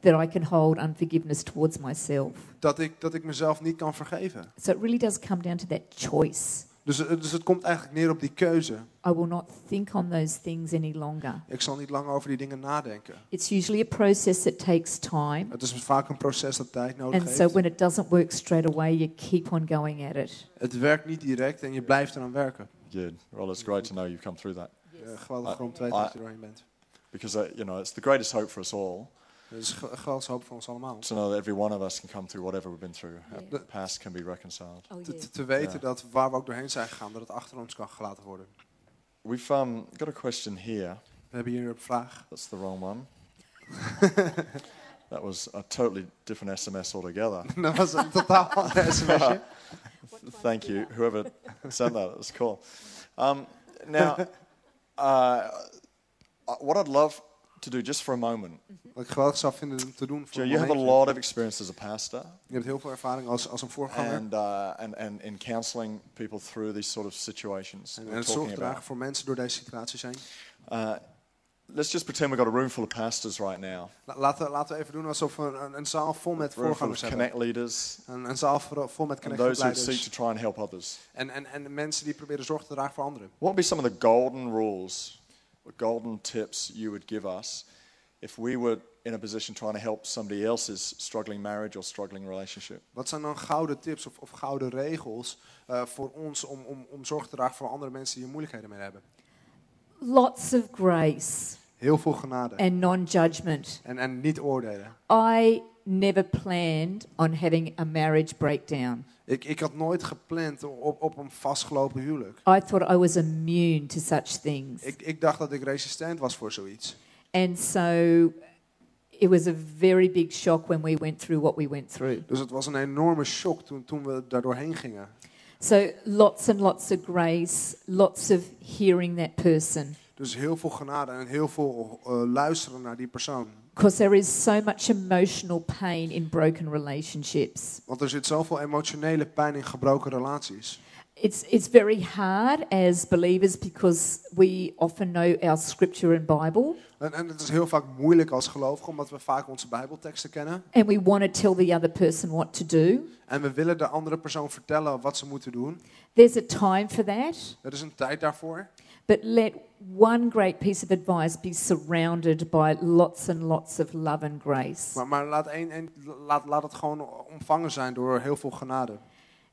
Speaker 3: that I can hold unforgiveness towards myself?
Speaker 2: dat ik, dat ik mezelf niet kan vergeven.
Speaker 3: So it really does come down to that choice.
Speaker 2: Dus, eh, dus het komt eigenlijk neer op die keuze.
Speaker 3: I will not think on those things any longer.
Speaker 2: Ik zal niet lang over die dingen nadenken.
Speaker 3: It's usually a process that takes time.
Speaker 2: Het is vaak een proces dat tijd nodig
Speaker 3: And so
Speaker 2: heeft.
Speaker 3: when it doesn't work straight away, you keep on going at it.
Speaker 2: Het werkt niet direct en je blijft eraan werken.
Speaker 1: Good. Well, it's great to know you've come through that
Speaker 2: Uh, geweldig
Speaker 1: I-
Speaker 2: om te weten dat je doorheen bent.
Speaker 1: Because uh, you know it's the greatest hope for us all
Speaker 2: Het is ge- geweldig hoop voor ons allemaal.
Speaker 1: to know that every one of us can come through whatever we've been through. Our
Speaker 3: Yeah.
Speaker 1: past can be reconciled.
Speaker 3: Oh,
Speaker 2: Te, te- te weten
Speaker 1: Ja.
Speaker 2: dat waar we ook doorheen zijn gegaan, dat het achter ons kan gelaten worden.
Speaker 1: We've um, got a question here.
Speaker 2: We hebben hier een vraag.
Speaker 1: That's the wrong one. that was a totally different SMS altogether.
Speaker 2: Dat was een totaal ander sms'je.
Speaker 1: Thank you, whoever sent that. That's cool. Um, now, uh, uh, what I'd love to do just for a moment.
Speaker 2: Wat ik geweldig zou vinden te doen voor
Speaker 1: Joe, you have a lot of experience as a pastor
Speaker 2: Je hebt heel veel ervaring als, als een voorganger.
Speaker 1: and, uh, and, and in counseling people through these sort of situations
Speaker 2: En, en het zorgdragen
Speaker 1: about.
Speaker 2: voor mensen door deze situaties heen.
Speaker 1: Uh, let's just pretend we've got a room full of pastors right now.
Speaker 2: La- laten, laten we even doen alsof we een, een zaal vol met
Speaker 1: A room full of
Speaker 2: voorgangers hebben.
Speaker 1: connect leaders
Speaker 2: Een, een zaal vol met
Speaker 1: and those who seek to try and help others.
Speaker 2: En, en, en mensen die proberen zorg te dragen voor anderen.
Speaker 1: What would be some of the golden rules, or golden tips you would give us if we were in a position trying to help somebody else's struggling marriage or struggling relationship?
Speaker 2: Wat zijn dan gouden tips of, of gouden regels eh, voor ons om, om, om zorg te dragen voor andere mensen die hier moeilijkheden mee hebben?
Speaker 3: Lots of grace
Speaker 2: Heel veel genade.
Speaker 3: and non judgment.
Speaker 2: En, en niet oordelen.
Speaker 3: I never planned on having a marriage breakdown.
Speaker 2: Ik, ik had nooit gepland op, op een vastgelopen huwelijk.
Speaker 3: I thought I was immune to such things.
Speaker 2: Ik, ik dacht dat ik resistent was voor zoiets.
Speaker 3: And so it was a very big shock when we went through what we went through.
Speaker 2: Dus het was een enorme shock toen, toen we daar doorheen gingen.
Speaker 3: So lots and lots of grace, lots of hearing that person.
Speaker 2: Dus heel veel genade en heel veel eh, luisteren naar die persoon.
Speaker 3: Because there is so much emotional pain in broken relationships.
Speaker 2: Want er zit zoveel emotionele pijn in gebroken relaties.
Speaker 3: It's, it's very hard as believers because we often know our scripture and Bible
Speaker 2: En, en het is heel vaak moeilijk als gelovige, omdat we vaak onze bijbelteksten kennen.
Speaker 3: and we want to tell the other person what to do.
Speaker 2: En we willen de andere persoon vertellen wat ze moeten doen.
Speaker 3: There's a time for that,
Speaker 2: Er is een tijd daarvoor.
Speaker 3: But let one great piece of advice be surrounded by lots and lots of love and grace.
Speaker 2: Maar, maar laat, één, één- laat, laat het gewoon omvangen zijn door heel veel genade.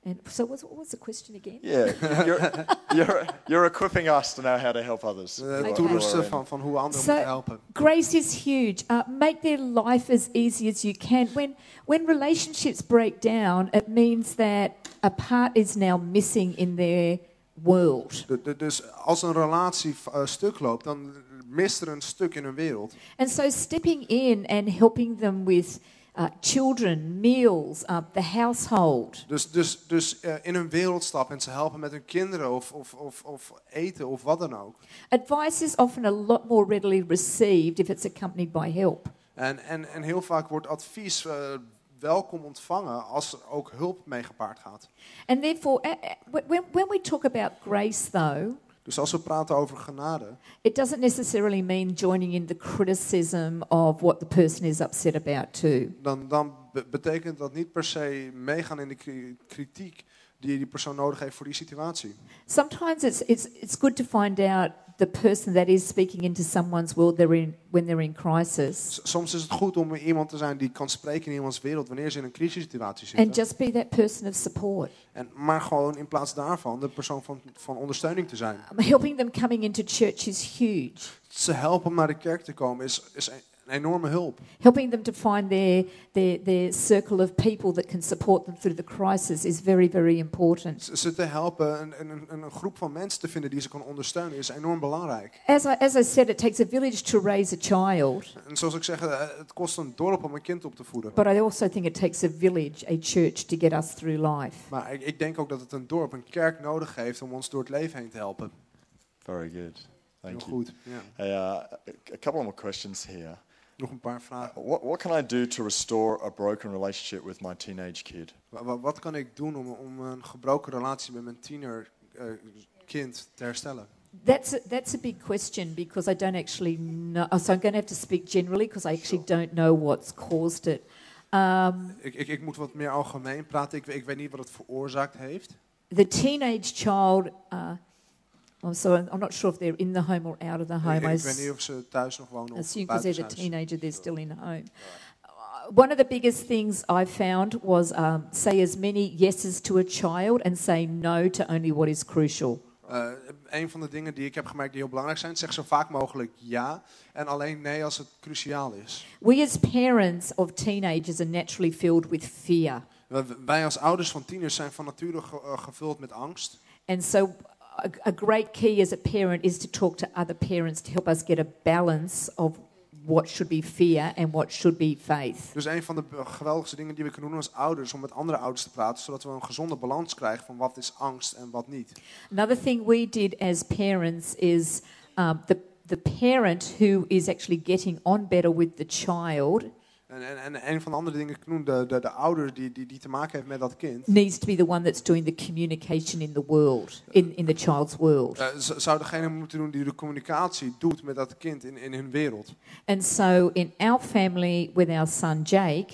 Speaker 3: And so, what's, what was the question again?
Speaker 1: Yeah, you're, you're, you're equipping us to know how to help others. Who are- who
Speaker 2: toerusten
Speaker 1: are in-
Speaker 2: van, van hoe anderen
Speaker 3: So-
Speaker 2: moeten helpen.
Speaker 3: Grace is huge. Uh, make their life as easy as you can. When when relationships break down, it means that a part is now missing in their world.
Speaker 2: Dus als een relatie eh, stuk loopt, dan mist er een stuk in hun wereld.
Speaker 3: And so, stepping in and helping them with uh, children, meals, uh, the household,
Speaker 2: Dus, dus, dus eh, in hun wereld stappen en ze helpen met hun kinderen of, of, of, of eten of wat dan ook.
Speaker 3: advice is often a lot more readily received if it's accompanied by help.
Speaker 2: En, en, en heel vaak wordt advies eh, welkom ontvangen als er ook hulp mee gepaard gaat.
Speaker 3: And therefore, a- a- when, when we talk about grace, though,
Speaker 2: Dus als we praten over genade,
Speaker 3: it doesn't necessarily mean joining in the criticism of what the person is upset about, too.
Speaker 2: dan, dan be- betekent dat niet per se meegaan in de kri- kritiek die die persoon nodig heeft voor die situatie.
Speaker 3: Sometimes it's, it's, it's good to find out the person that is speaking into someone's world they're in, when they're in crisis.
Speaker 2: Soms is het goed om iemand te zijn die kan spreken in iemands wereld wanneer ze in een crisissituatie
Speaker 3: And
Speaker 2: zitten.
Speaker 3: just be that person of support.
Speaker 2: En, maar gewoon in plaats daarvan de persoon van, van ondersteuning te zijn.
Speaker 3: Um, helping them coming into church is huge.
Speaker 2: Ze helpen om naar de kerk te komen is, is een, enorme hulp.
Speaker 3: Helping them to find their, their, their circle of people that can support them through the crisis is very, very important.
Speaker 2: Ze- Ze te helpen een, een, een, groep van mensen te vinden die ze kan ondersteunen is enorm belangrijk.
Speaker 3: As I, as I said, it takes a village to raise a child,
Speaker 2: En zoals ik zeg, eh, het kost een dorp om een kind op te voeden.
Speaker 3: but I also think it takes a village, a church, to get us through life.
Speaker 2: Maar ik, ik denk ook dat het een dorp, een kerk nodig heeft om ons door het leven heen te helpen.
Speaker 1: Very good.
Speaker 2: Heel
Speaker 1: Thank you.
Speaker 2: goed. Ja.
Speaker 1: Hey, uh, a couple more questions here.
Speaker 2: Nog een paar vragen.
Speaker 1: What, what can I do to restore a broken relationship with my teenage kid?
Speaker 2: Wa- wa- Wat kan ik doen om, om een gebroken relatie met mijn tiener eh, kind te herstellen?
Speaker 3: That's a, that's a big question because I don't actually know. So I'm going to have to speak generally because I actually don't know what's caused it. Um,
Speaker 2: Ik, ik, ik moet wat meer algemeen praten. Ik, ik weet niet wat het veroorzaakt heeft.
Speaker 3: the teenage child. Uh, I'm I'm not sure if they're in the home or out of the home.
Speaker 2: Ik,
Speaker 3: I
Speaker 2: weet niet of ze thuis nog wonen of
Speaker 3: assume because they're a teenager, they're still in the home. Uh, One of the biggest things I found was um, say as many yeses to a child and say no to only what is crucial.
Speaker 2: Eh, een van de dingen die ik heb gemerkt die heel belangrijk zijn, zeg zo vaak mogelijk ja en alleen nee als het cruciaal is.
Speaker 3: We as parents of teenagers are naturally filled with fear.
Speaker 2: Wij- Wij als ouders van tieners zijn van nature ge- eh, gevuld met angst.
Speaker 3: And so, a, a great key as a parent is to talk to other parents to help us get a balance of what should be fear and what should be faith.
Speaker 2: Dus een van de geweldigste dingen die we kunnen doen als ouders, om met andere ouders te praten, zodat we een gezonde balans krijgen van wat is angst en wat niet.
Speaker 3: Another thing we did as parents is um, the, the parent who is actually getting on better with the child
Speaker 2: En, en, en een van de andere dingen, ik noem de, de, de ouder die, die, die te maken heeft met dat kind,
Speaker 3: needs to be the one that's doing the communication in the world, in, in the child's world.
Speaker 2: z- zou degene moeten doen die de communicatie doet met dat kind in, in hun wereld.
Speaker 3: And so, in our family with our son Jake,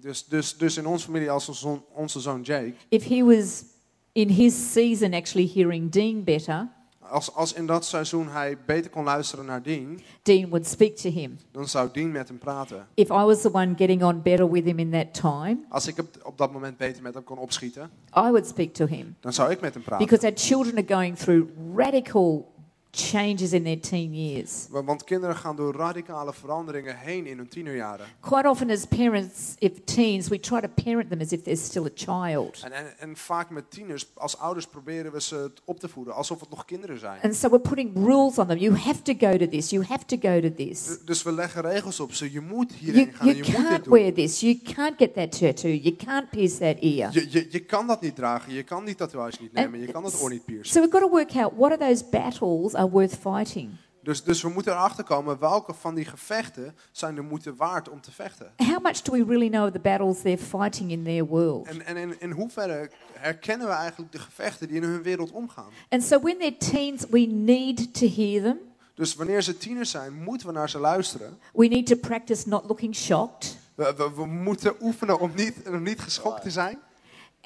Speaker 2: Dus, dus, dus in onze familie als onze zoon, onze zoon Jake,
Speaker 3: if he was in his season actually hearing Dean better,
Speaker 2: als, als in dat seizoen hij beter kon luisteren naar Dean,
Speaker 3: Dean would speak to him.
Speaker 2: dan zou Dean met hem praten.
Speaker 3: If I was the one getting on better with him in that time,
Speaker 2: Als ik op, op dat moment beter met hem kon opschieten,
Speaker 3: I would speak to him.
Speaker 2: dan zou ik met hem praten.
Speaker 3: Because our children are going through radical changes in their teen years.
Speaker 2: Wa- Want kinderen gaan door radicale veranderingen heen in hun tienerjaren.
Speaker 3: Quite often, as parents, if teens, we try to parent them as if they're still a child.
Speaker 2: En, en, en vaak met tieners, als ouders proberen we ze op te voeden alsof het nog kinderen zijn.
Speaker 3: And so we're putting rules on them. You have to go to this. You have to go to this.
Speaker 2: Dus we leggen regels op ze. Je moet
Speaker 3: You,
Speaker 2: hierheen gaan en
Speaker 3: you
Speaker 2: je moet dit
Speaker 3: can't
Speaker 2: doen.
Speaker 3: wear this. You can't get that tattoo. You can't pierce that ear.
Speaker 2: Je, je, je kan dat niet dragen, je kan die tatoeage niet nemen, je kan dat oor niet piercen.
Speaker 3: So we've got to work out what are those battles are worth fighting.
Speaker 2: Dus, dus we moeten erachter komen welke van die gevechten zijn de moeite waard om te vechten.
Speaker 3: How much do we really know the battles they're fighting in their world?
Speaker 2: En, en in, in hoeverre herkennen we eigenlijk de gevechten die in hun wereld omgaan?
Speaker 3: And so when they're teens, we need to hear them.
Speaker 2: Dus wanneer ze tieners zijn, moeten we naar ze luisteren.
Speaker 3: We need to practice not looking shocked.
Speaker 2: We, we, we moeten oefenen om niet, om niet geschokt te zijn.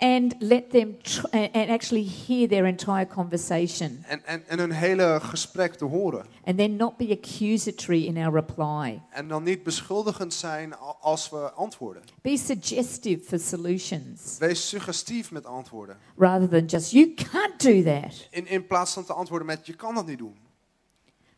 Speaker 3: And let them tr- and and actually hear their entire conversation
Speaker 2: En, en, en hun hele gesprek te horen.
Speaker 3: and then not be accusatory in our reply.
Speaker 2: En dan niet beschuldigend zijn als we antwoorden.
Speaker 3: Be suggestive for solutions
Speaker 2: Wees suggestief met antwoorden.
Speaker 3: rather than just, you can't do that.
Speaker 2: In, in plaats van te antwoorden met je kan dat niet doen.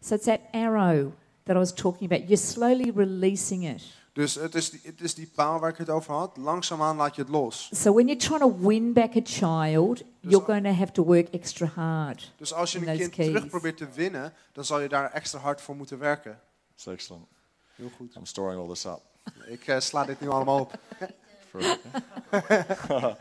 Speaker 3: So it's that arrow that I was talking about. You're slowly releasing it.
Speaker 2: Dus het is, die, het is die paal waar ik het over had. Langzaamaan laat je het los.
Speaker 3: So when you're trying to win back a child, you're going to have to work extra hard.
Speaker 2: Dus als je een kind
Speaker 3: keys.
Speaker 2: terug probeert te winnen, dan zal je daar extra hard voor moeten werken.
Speaker 1: It's excellent.
Speaker 2: Heel goed.
Speaker 1: I'm storing all this up.
Speaker 2: Ik eh, sla dit nu allemaal op.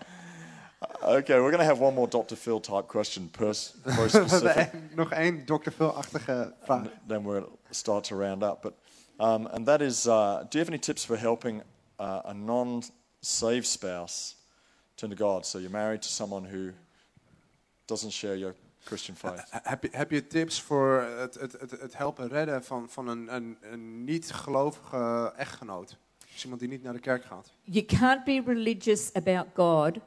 Speaker 1: Okay, we're going to have one more Dr. Phil type question,
Speaker 2: We hebben
Speaker 1: specific.
Speaker 2: één- nog één Dr. Phil-achtige vraag.
Speaker 1: and then we'll start to round up. But um, and that is, uh, do you have any tips for helping uh, a non-saved spouse turn to God? So you're married to someone who doesn't share your Christian faith.
Speaker 2: Heb je, heb je tips voor het, het, het, het helpen redden van, van een, een, een niet-gelovige echtgenoot? Dus iemand die niet naar de kerk gaat.
Speaker 3: You can't be religious about God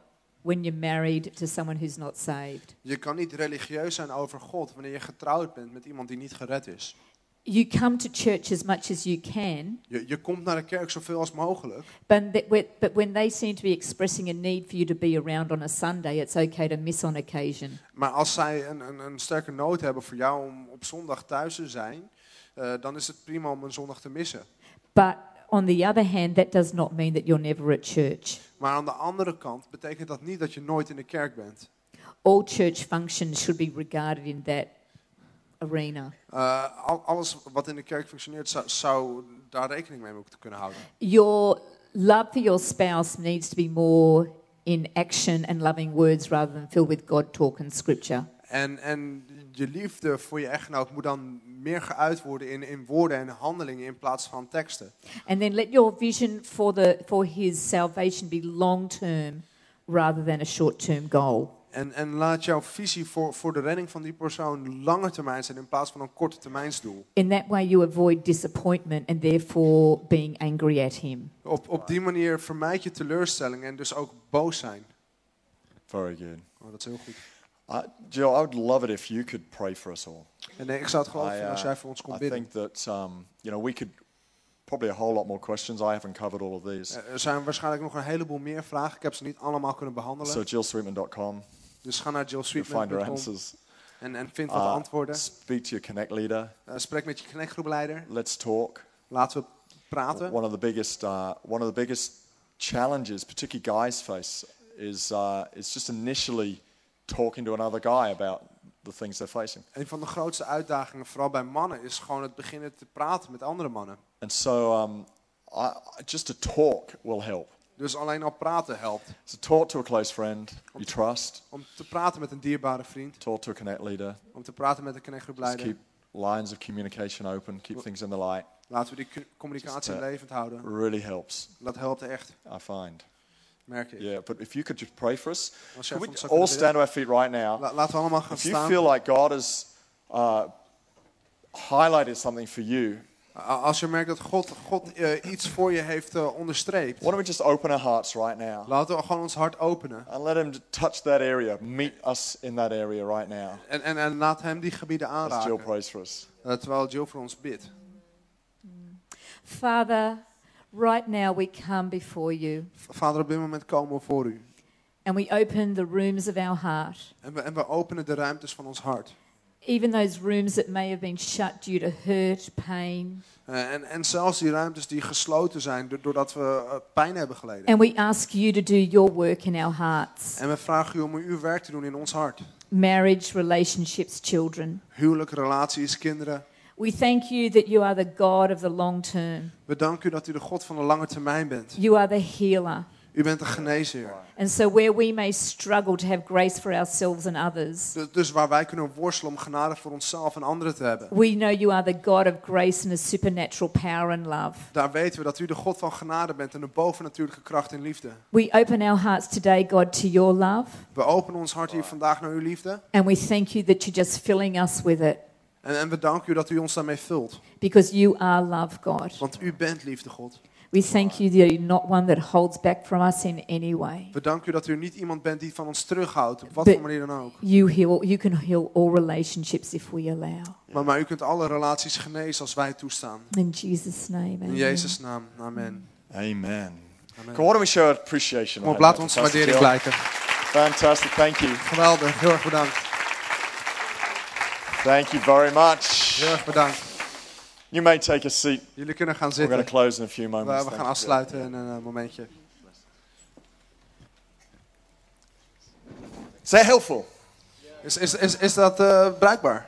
Speaker 3: when you're married to someone who's not saved.
Speaker 2: Je kan niet religieus zijn over God wanneer je getrouwd bent met iemand die niet gered is.
Speaker 3: You come to church as much as you can,
Speaker 2: Je, je komt naar de kerk zoveel als mogelijk.
Speaker 3: but, but when they seem to be expressing a need for you to be around on a Sunday, it's okay to miss on occasion.
Speaker 2: Maar als zij een, een, een sterke nood hebben voor jou om op zondag thuis te zijn, eh, dan is het prima om een zondag te missen.
Speaker 3: But on the other hand, that does not mean that you're never at church.
Speaker 2: Maar aan de andere kant betekent dat niet dat je nooit in de kerk bent.
Speaker 3: All church functions should be regarded in that arena.
Speaker 2: Eh, al- alles wat in de kerk functioneert, zou, zou daar rekening mee moeten kunnen houden.
Speaker 3: Your love for your spouse needs to be more in action and loving words rather than filled with God talk and scripture.
Speaker 2: En, en je liefde voor je echtgenoot moet dan meer geuit worden in, in woorden en handelingen in plaats van teksten.
Speaker 3: And then let your vision for, the, for his salvation be long term rather than a short term goal.
Speaker 2: En, en laat jouw visie voor, voor de redding van die persoon lange termijn zijn in plaats van een korte termijnsdoel.
Speaker 3: In that way, you avoid disappointment and therefore being angry at him.
Speaker 2: Op, op die manier vermijd je teleurstelling en dus ook boos zijn.
Speaker 1: Very good.
Speaker 2: Oh, dat is heel goed.
Speaker 1: Uh, Jill, I would love it if you could pray for us all.
Speaker 2: En nee, ik zou het gewoon
Speaker 1: I,
Speaker 2: vinden als
Speaker 1: uh,
Speaker 2: jij voor ons kon
Speaker 1: I
Speaker 2: bidden.
Speaker 1: think that um, you know we could probably a whole lot more questions. I haven't covered all of these.
Speaker 2: Eh, Er zijn waarschijnlijk nog een heleboel meer vragen. Ik heb ze niet allemaal kunnen behandelen.
Speaker 1: So jillsweetman.com,
Speaker 2: Dus ga naar jillsweetman.com en, en vind wat
Speaker 1: Uh,
Speaker 2: antwoorden.
Speaker 1: speak to your connect leader.
Speaker 2: Eh, spreek met je connectgroepleider.
Speaker 1: Let's talk.
Speaker 2: Laten we praten.
Speaker 1: One of the biggest, uh, one of the biggest challenges, particularly guys face, is uh, is just initially talking to another guy about the things they're facing.
Speaker 2: Een van de grootste uitdagingen, vooral bij mannen, is gewoon het beginnen te praten met andere mannen.
Speaker 1: And so, um, I, just to talk will help.
Speaker 2: Dus alleen al praten helpt.
Speaker 1: So talk to a close friend you trust.
Speaker 2: Om te praten met een dierbare vriend.
Speaker 1: Talk to a connect leader.
Speaker 2: Om te praten met een
Speaker 1: Just
Speaker 2: connectgroepleider.
Speaker 1: keep lines of communication open. Keep things in the light.
Speaker 2: Laten we die communicatie
Speaker 1: uh,
Speaker 2: levend houden.
Speaker 1: Really helps.
Speaker 2: Dat helpt echt,
Speaker 1: I find.
Speaker 2: merk ik.
Speaker 1: Yeah, but if you could just pray for us,
Speaker 2: voor
Speaker 1: we all stand to our feet right now?
Speaker 2: La- laten we allemaal gaan
Speaker 1: If you
Speaker 2: staan.
Speaker 1: feel like God has uh, highlighted something for you,
Speaker 2: Als je merkt dat God, God eh, iets voor je heeft eh, onderstreept.
Speaker 1: why don't we just open our hearts right now
Speaker 2: Laten we gewoon ons hart openen.
Speaker 1: and let Him touch that area, meet us in that area right now
Speaker 2: En, en, en laat hem die gebieden
Speaker 1: as Jill
Speaker 2: aanraken.
Speaker 1: prays for us.
Speaker 2: eh, terwijl Jill voor ons bidt.
Speaker 3: Father, right now we come before you
Speaker 2: Vader, op dit moment komen we voor u.
Speaker 3: and we open the rooms of our heart.
Speaker 2: En we, en we openen de ruimtes van ons hart.
Speaker 3: Even those rooms that may have been shut due to hurt, pain.
Speaker 2: Eh, en, en zelfs die ruimtes die gesloten zijn do- doordat we eh, pijn hebben geleden.
Speaker 3: And we ask you to do your work in our hearts
Speaker 2: En we vragen u om uw werk te doen in ons hart.
Speaker 3: marriage, relationships, children.
Speaker 2: Huwelijk, relaties, kinderen.
Speaker 3: We thank you that you are the God of the long term.
Speaker 2: We danken u dat u de God van de lange termijn bent.
Speaker 3: You are the healer.
Speaker 2: U bent een geneesheer.
Speaker 3: And so, where we may struggle to have grace for ourselves and others,
Speaker 2: Dus, dus waar wij kunnen worstelen om genade voor onszelf en anderen te hebben.
Speaker 3: we know you are the God of grace and a supernatural power and love.
Speaker 2: Daar weten we dat u de God van genade bent en een bovennatuurlijke kracht en liefde.
Speaker 3: We open our hearts today, God, to your love.
Speaker 2: We openen ons hart hier vandaag naar uw liefde.
Speaker 3: And we thank you that you're just filling us with it
Speaker 2: En, en we danken u dat u ons daarmee vult.
Speaker 3: because you are love, God.
Speaker 2: Want u bent liefde, God.
Speaker 3: We thank you that you're not one that holds back from us in any way.
Speaker 2: We danken u dat u niet iemand bent die van ons terughoudt, op wat
Speaker 3: But-
Speaker 2: voor manier dan ook.
Speaker 3: You heal. You can heal all relationships if we allow.
Speaker 2: Maar, maar u kunt alle relaties genezen als wij het toestaan.
Speaker 3: In Jesus' name.
Speaker 2: In
Speaker 3: amen.
Speaker 2: Jezus' naam. Amen.
Speaker 1: Amen.
Speaker 2: Amen.
Speaker 1: Don't we show appreciation?
Speaker 2: Kom op,
Speaker 1: right
Speaker 2: laat ons waardering blijken.
Speaker 1: Fantastic, thank you.
Speaker 2: Geweldig, heel erg bedankt.
Speaker 1: Thank you very much.
Speaker 2: Heel erg bedankt.
Speaker 1: You may take a seat.
Speaker 2: Jullie kunnen gaan
Speaker 1: We're going
Speaker 2: zitten.
Speaker 1: to close in a few
Speaker 2: We,
Speaker 1: moments.
Speaker 2: we
Speaker 1: Thank
Speaker 2: gaan afsluiten in een eh, momentje.
Speaker 1: Is that helpful?
Speaker 2: Is, is, is, is dat eh, bruikbaar?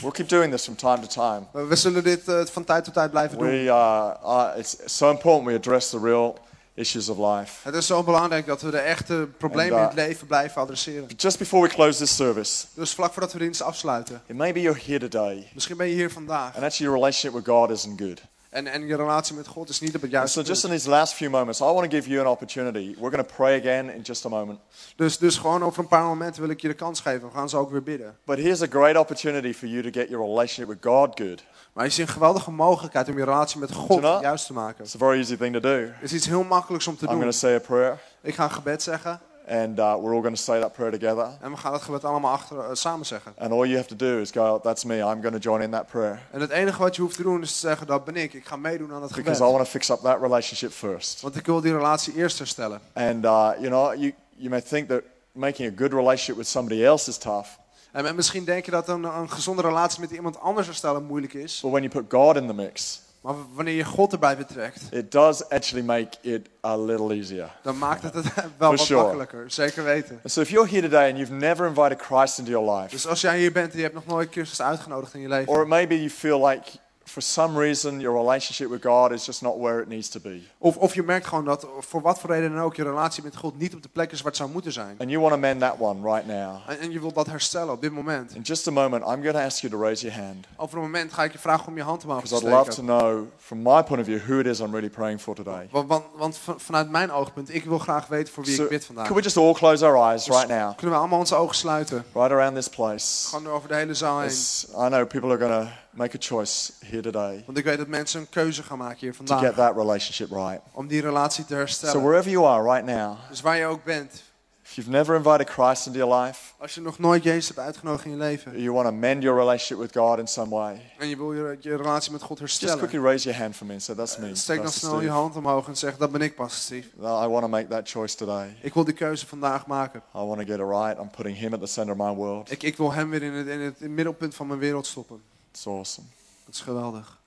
Speaker 1: We'll keep doing this from time to time.
Speaker 2: We, we zullen dit eh, van tijd tot tijd blijven doen.
Speaker 1: We, uh, are, it's so important we address the real issues of life.
Speaker 2: Het is zo belangrijk dat we de echte problemen in
Speaker 1: En,
Speaker 2: het leven blijven adresseren.
Speaker 1: Just before we close this service,
Speaker 2: Dus vlak voordat we de dienst afsluiten.
Speaker 1: it may be you're here today,
Speaker 2: Misschien ben je hier vandaag.
Speaker 1: and actually your relationship with God isn't good.
Speaker 2: En, en je relatie met God is niet op het juiste
Speaker 1: so just in these last few moments, I want to give you an opportunity. We're going to pray again in just a moment.
Speaker 2: Dus, dus gewoon over een paar momenten wil ik je de kans geven. We gaan ze ook weer bidden.
Speaker 1: But here's a great opportunity for you to get your relationship with God good.
Speaker 2: Maar het is een geweldige mogelijkheid om je relatie met God juist te maken.
Speaker 1: It's a very easy thing to do.
Speaker 2: Het is iets heel makkelijks om te
Speaker 1: I'm
Speaker 2: doen.
Speaker 1: say a prayer,
Speaker 2: Ik ga een gebed zeggen.
Speaker 1: and uh, we're all going to say that prayer together.
Speaker 2: En we gaan dat gebed allemaal achter, eh, samen zeggen.
Speaker 1: And all you have to do is go, that's me, I'm going to join in that prayer.
Speaker 2: En het enige wat je hoeft te doen is te zeggen, dat ben ik. Ik ga meedoen aan het gebed.
Speaker 1: Because I want to fix up that relationship first.
Speaker 2: Want ik wil die relatie eerst herstellen.
Speaker 1: And, uh, you know, you, you may think that making a good relationship with somebody else is tough.
Speaker 2: En, en misschien denk je dat een, een gezonde relatie met iemand anders herstellen moeilijk is.
Speaker 1: But when you put God in the mix,
Speaker 2: Maar wanneer je God erbij betrekt,
Speaker 1: it does actually make it a little easier.
Speaker 2: dan maakt het het wel wat
Speaker 1: sure.
Speaker 2: makkelijker. Zeker weten.
Speaker 1: And so if you're here today and you've never invited Christ into your life,
Speaker 2: Dus als jij hier bent en je hebt nog nooit Christus uitgenodigd in je leven.
Speaker 1: or maybe you feel like for some reason your relationship with God is just not where it needs to be,
Speaker 2: Of, of je merkt gewoon dat voor wat voor reden dan ook je relatie met God niet op de plek is waar het zou moeten zijn.
Speaker 1: and you want to mend that one right now,
Speaker 2: En, en je wilt dat herstellen op dit moment.
Speaker 1: in just a moment, I'm going to ask you to raise your hand.
Speaker 2: Over een moment ga ik je vragen om je hand omhoog te
Speaker 1: Because I'd love to
Speaker 2: steken.
Speaker 1: know, from my point of view, who it is I'm really praying for today.
Speaker 2: Want, want, want van- vanuit mijn oogpunt, ik wil graag weten voor wie
Speaker 1: So,
Speaker 2: ik bid vandaag.
Speaker 1: could we just all close our eyes
Speaker 2: Dus
Speaker 1: right now,
Speaker 2: Kunnen we allemaal onze ogen sluiten?
Speaker 1: right around this place?
Speaker 2: Gewoon over de hele zaal heen.
Speaker 1: I know people are going to make a choice here today
Speaker 2: Want ik weet dat mensen een keuze gaan maken hier
Speaker 1: to get
Speaker 2: vandaag.
Speaker 1: that relationship right.
Speaker 2: Om die relatie te
Speaker 1: So
Speaker 2: herstellen.
Speaker 1: wherever you are right now,
Speaker 2: Dus waar je ook bent.
Speaker 1: if you've never invited Christ into your life,
Speaker 2: Als je nog nooit Jezus hebt uitgenodigd in je leven.
Speaker 1: you want to mend your relationship with God in some way,
Speaker 2: En je wil je, je relatie met God
Speaker 1: just
Speaker 2: herstellen.
Speaker 1: quickly raise your hand for me and say, that's me.
Speaker 2: Steek dan
Speaker 1: Pastor
Speaker 2: snel je hand omhoog en zeg, dat ben ik pas, Steve.
Speaker 1: I want to make that choice today.
Speaker 2: Ik wil die keuze vandaag maken.
Speaker 1: I want to get it right. I'm putting him at the center of my world.
Speaker 2: Ik, ik wil hem weer in, het, in het middelpunt van mijn wereld stoppen.
Speaker 1: It's awesome.
Speaker 2: Dat is geweldig.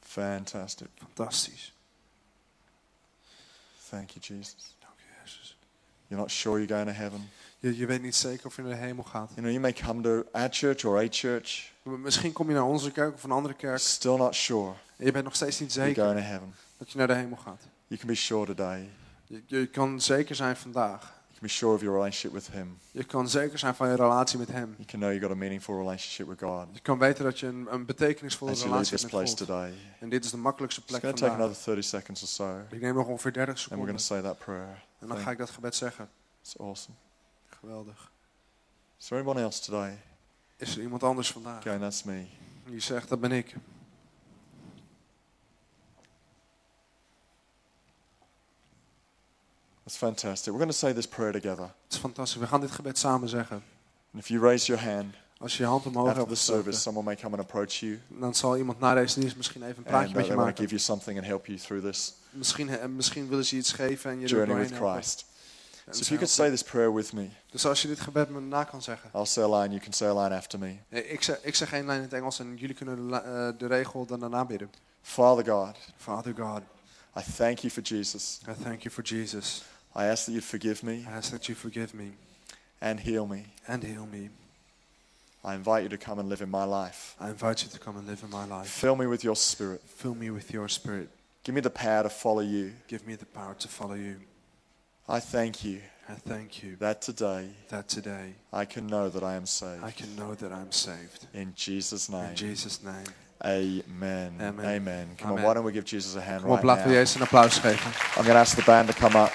Speaker 1: Fantastic.
Speaker 2: Fantastisch.
Speaker 1: Thank you, Jesus.
Speaker 2: Dank u, Jezus.
Speaker 1: You're not sure you're going to heaven.
Speaker 2: Je, je weet niet zeker of je naar de hemel gaat.
Speaker 1: You know, you may come to our church or a church,
Speaker 2: Misschien kom je naar onze kerk of een andere kerk.
Speaker 1: still not sure
Speaker 2: En je bent nog steeds niet
Speaker 1: you're
Speaker 2: zeker
Speaker 1: going to heaven.
Speaker 2: dat je naar de hemel gaat.
Speaker 1: You can be sure today.
Speaker 2: Je, je kan zeker zijn vandaag.
Speaker 1: You be sure of your relationship with him.
Speaker 2: Je kan zeker zijn van je relatie met hem.
Speaker 1: You can know you've got a meaningful relationship with God.
Speaker 2: Je kan weten dat je een, een betekenisvolle
Speaker 1: As you
Speaker 2: relatie
Speaker 1: this
Speaker 2: hebt met
Speaker 1: place
Speaker 2: God.
Speaker 1: today.
Speaker 2: En dit is de makkelijkste plek
Speaker 1: to take
Speaker 2: vandaag.
Speaker 1: another 30 seconds or so.
Speaker 2: Ik neem nog ongeveer 30
Speaker 1: And we're going
Speaker 2: seconden.
Speaker 1: to say that prayer.
Speaker 2: En dan ga ik dat gebed zeggen.
Speaker 1: It's awesome.
Speaker 2: Geweldig.
Speaker 1: Is there anyone else today?
Speaker 2: Is er iemand anders vandaag
Speaker 1: Okay, that's me.
Speaker 2: die zegt, dat ben ik.
Speaker 1: That's fantastic. We're going to say this prayer together.
Speaker 2: Het is fantastisch. We gaan dit gebed samen zeggen.
Speaker 1: And if you raise your hand
Speaker 2: Als je je hand omhoog
Speaker 1: after
Speaker 2: hebt
Speaker 1: the service, someone may come and approach you.
Speaker 2: dan zal iemand na deze dienst misschien even een
Speaker 1: And
Speaker 2: praatje
Speaker 1: uh,
Speaker 2: met je maken.
Speaker 1: give you something and help you through this
Speaker 2: Misschien, eh, misschien willen ze je iets geven en je
Speaker 1: journey with
Speaker 2: helpen.
Speaker 1: Christ. So if you could say this prayer with me,
Speaker 2: Dus als je dit gebed me na kan zeggen.
Speaker 1: I'll say a line, you can say a line after me.
Speaker 2: Eh, Ik zeg, ik zeg één lijn in het Engels en jullie kunnen eh, de regel dan daarna bidden.
Speaker 1: Father God,
Speaker 2: Father God,
Speaker 1: I thank you for Jesus.
Speaker 2: I thank you for Jesus.
Speaker 1: I ask that you'd forgive me
Speaker 2: I ask that you forgive me
Speaker 1: and heal me.
Speaker 2: and heal me.
Speaker 1: I invite you to come and live in my life.
Speaker 2: I invite you to come and live in my life.
Speaker 1: Fill me with your spirit.
Speaker 2: Fill me with your spirit.
Speaker 1: Give me the power to follow you.
Speaker 2: Give me the power to follow you.
Speaker 1: I thank you
Speaker 2: I thank you
Speaker 1: that today
Speaker 2: that today
Speaker 1: I can know that I am saved.
Speaker 2: I can know that I'm saved.
Speaker 1: In Jesus' name. In.
Speaker 2: Jesus' name.
Speaker 1: Amen.
Speaker 2: Amen.
Speaker 1: Amen. Come on,
Speaker 2: Amen.
Speaker 1: why don't we give Jesus a hand
Speaker 2: Kom op,
Speaker 1: right
Speaker 2: laten we
Speaker 1: now?
Speaker 2: Jezus een applaus geven.
Speaker 1: I'm going to ask the band to come up.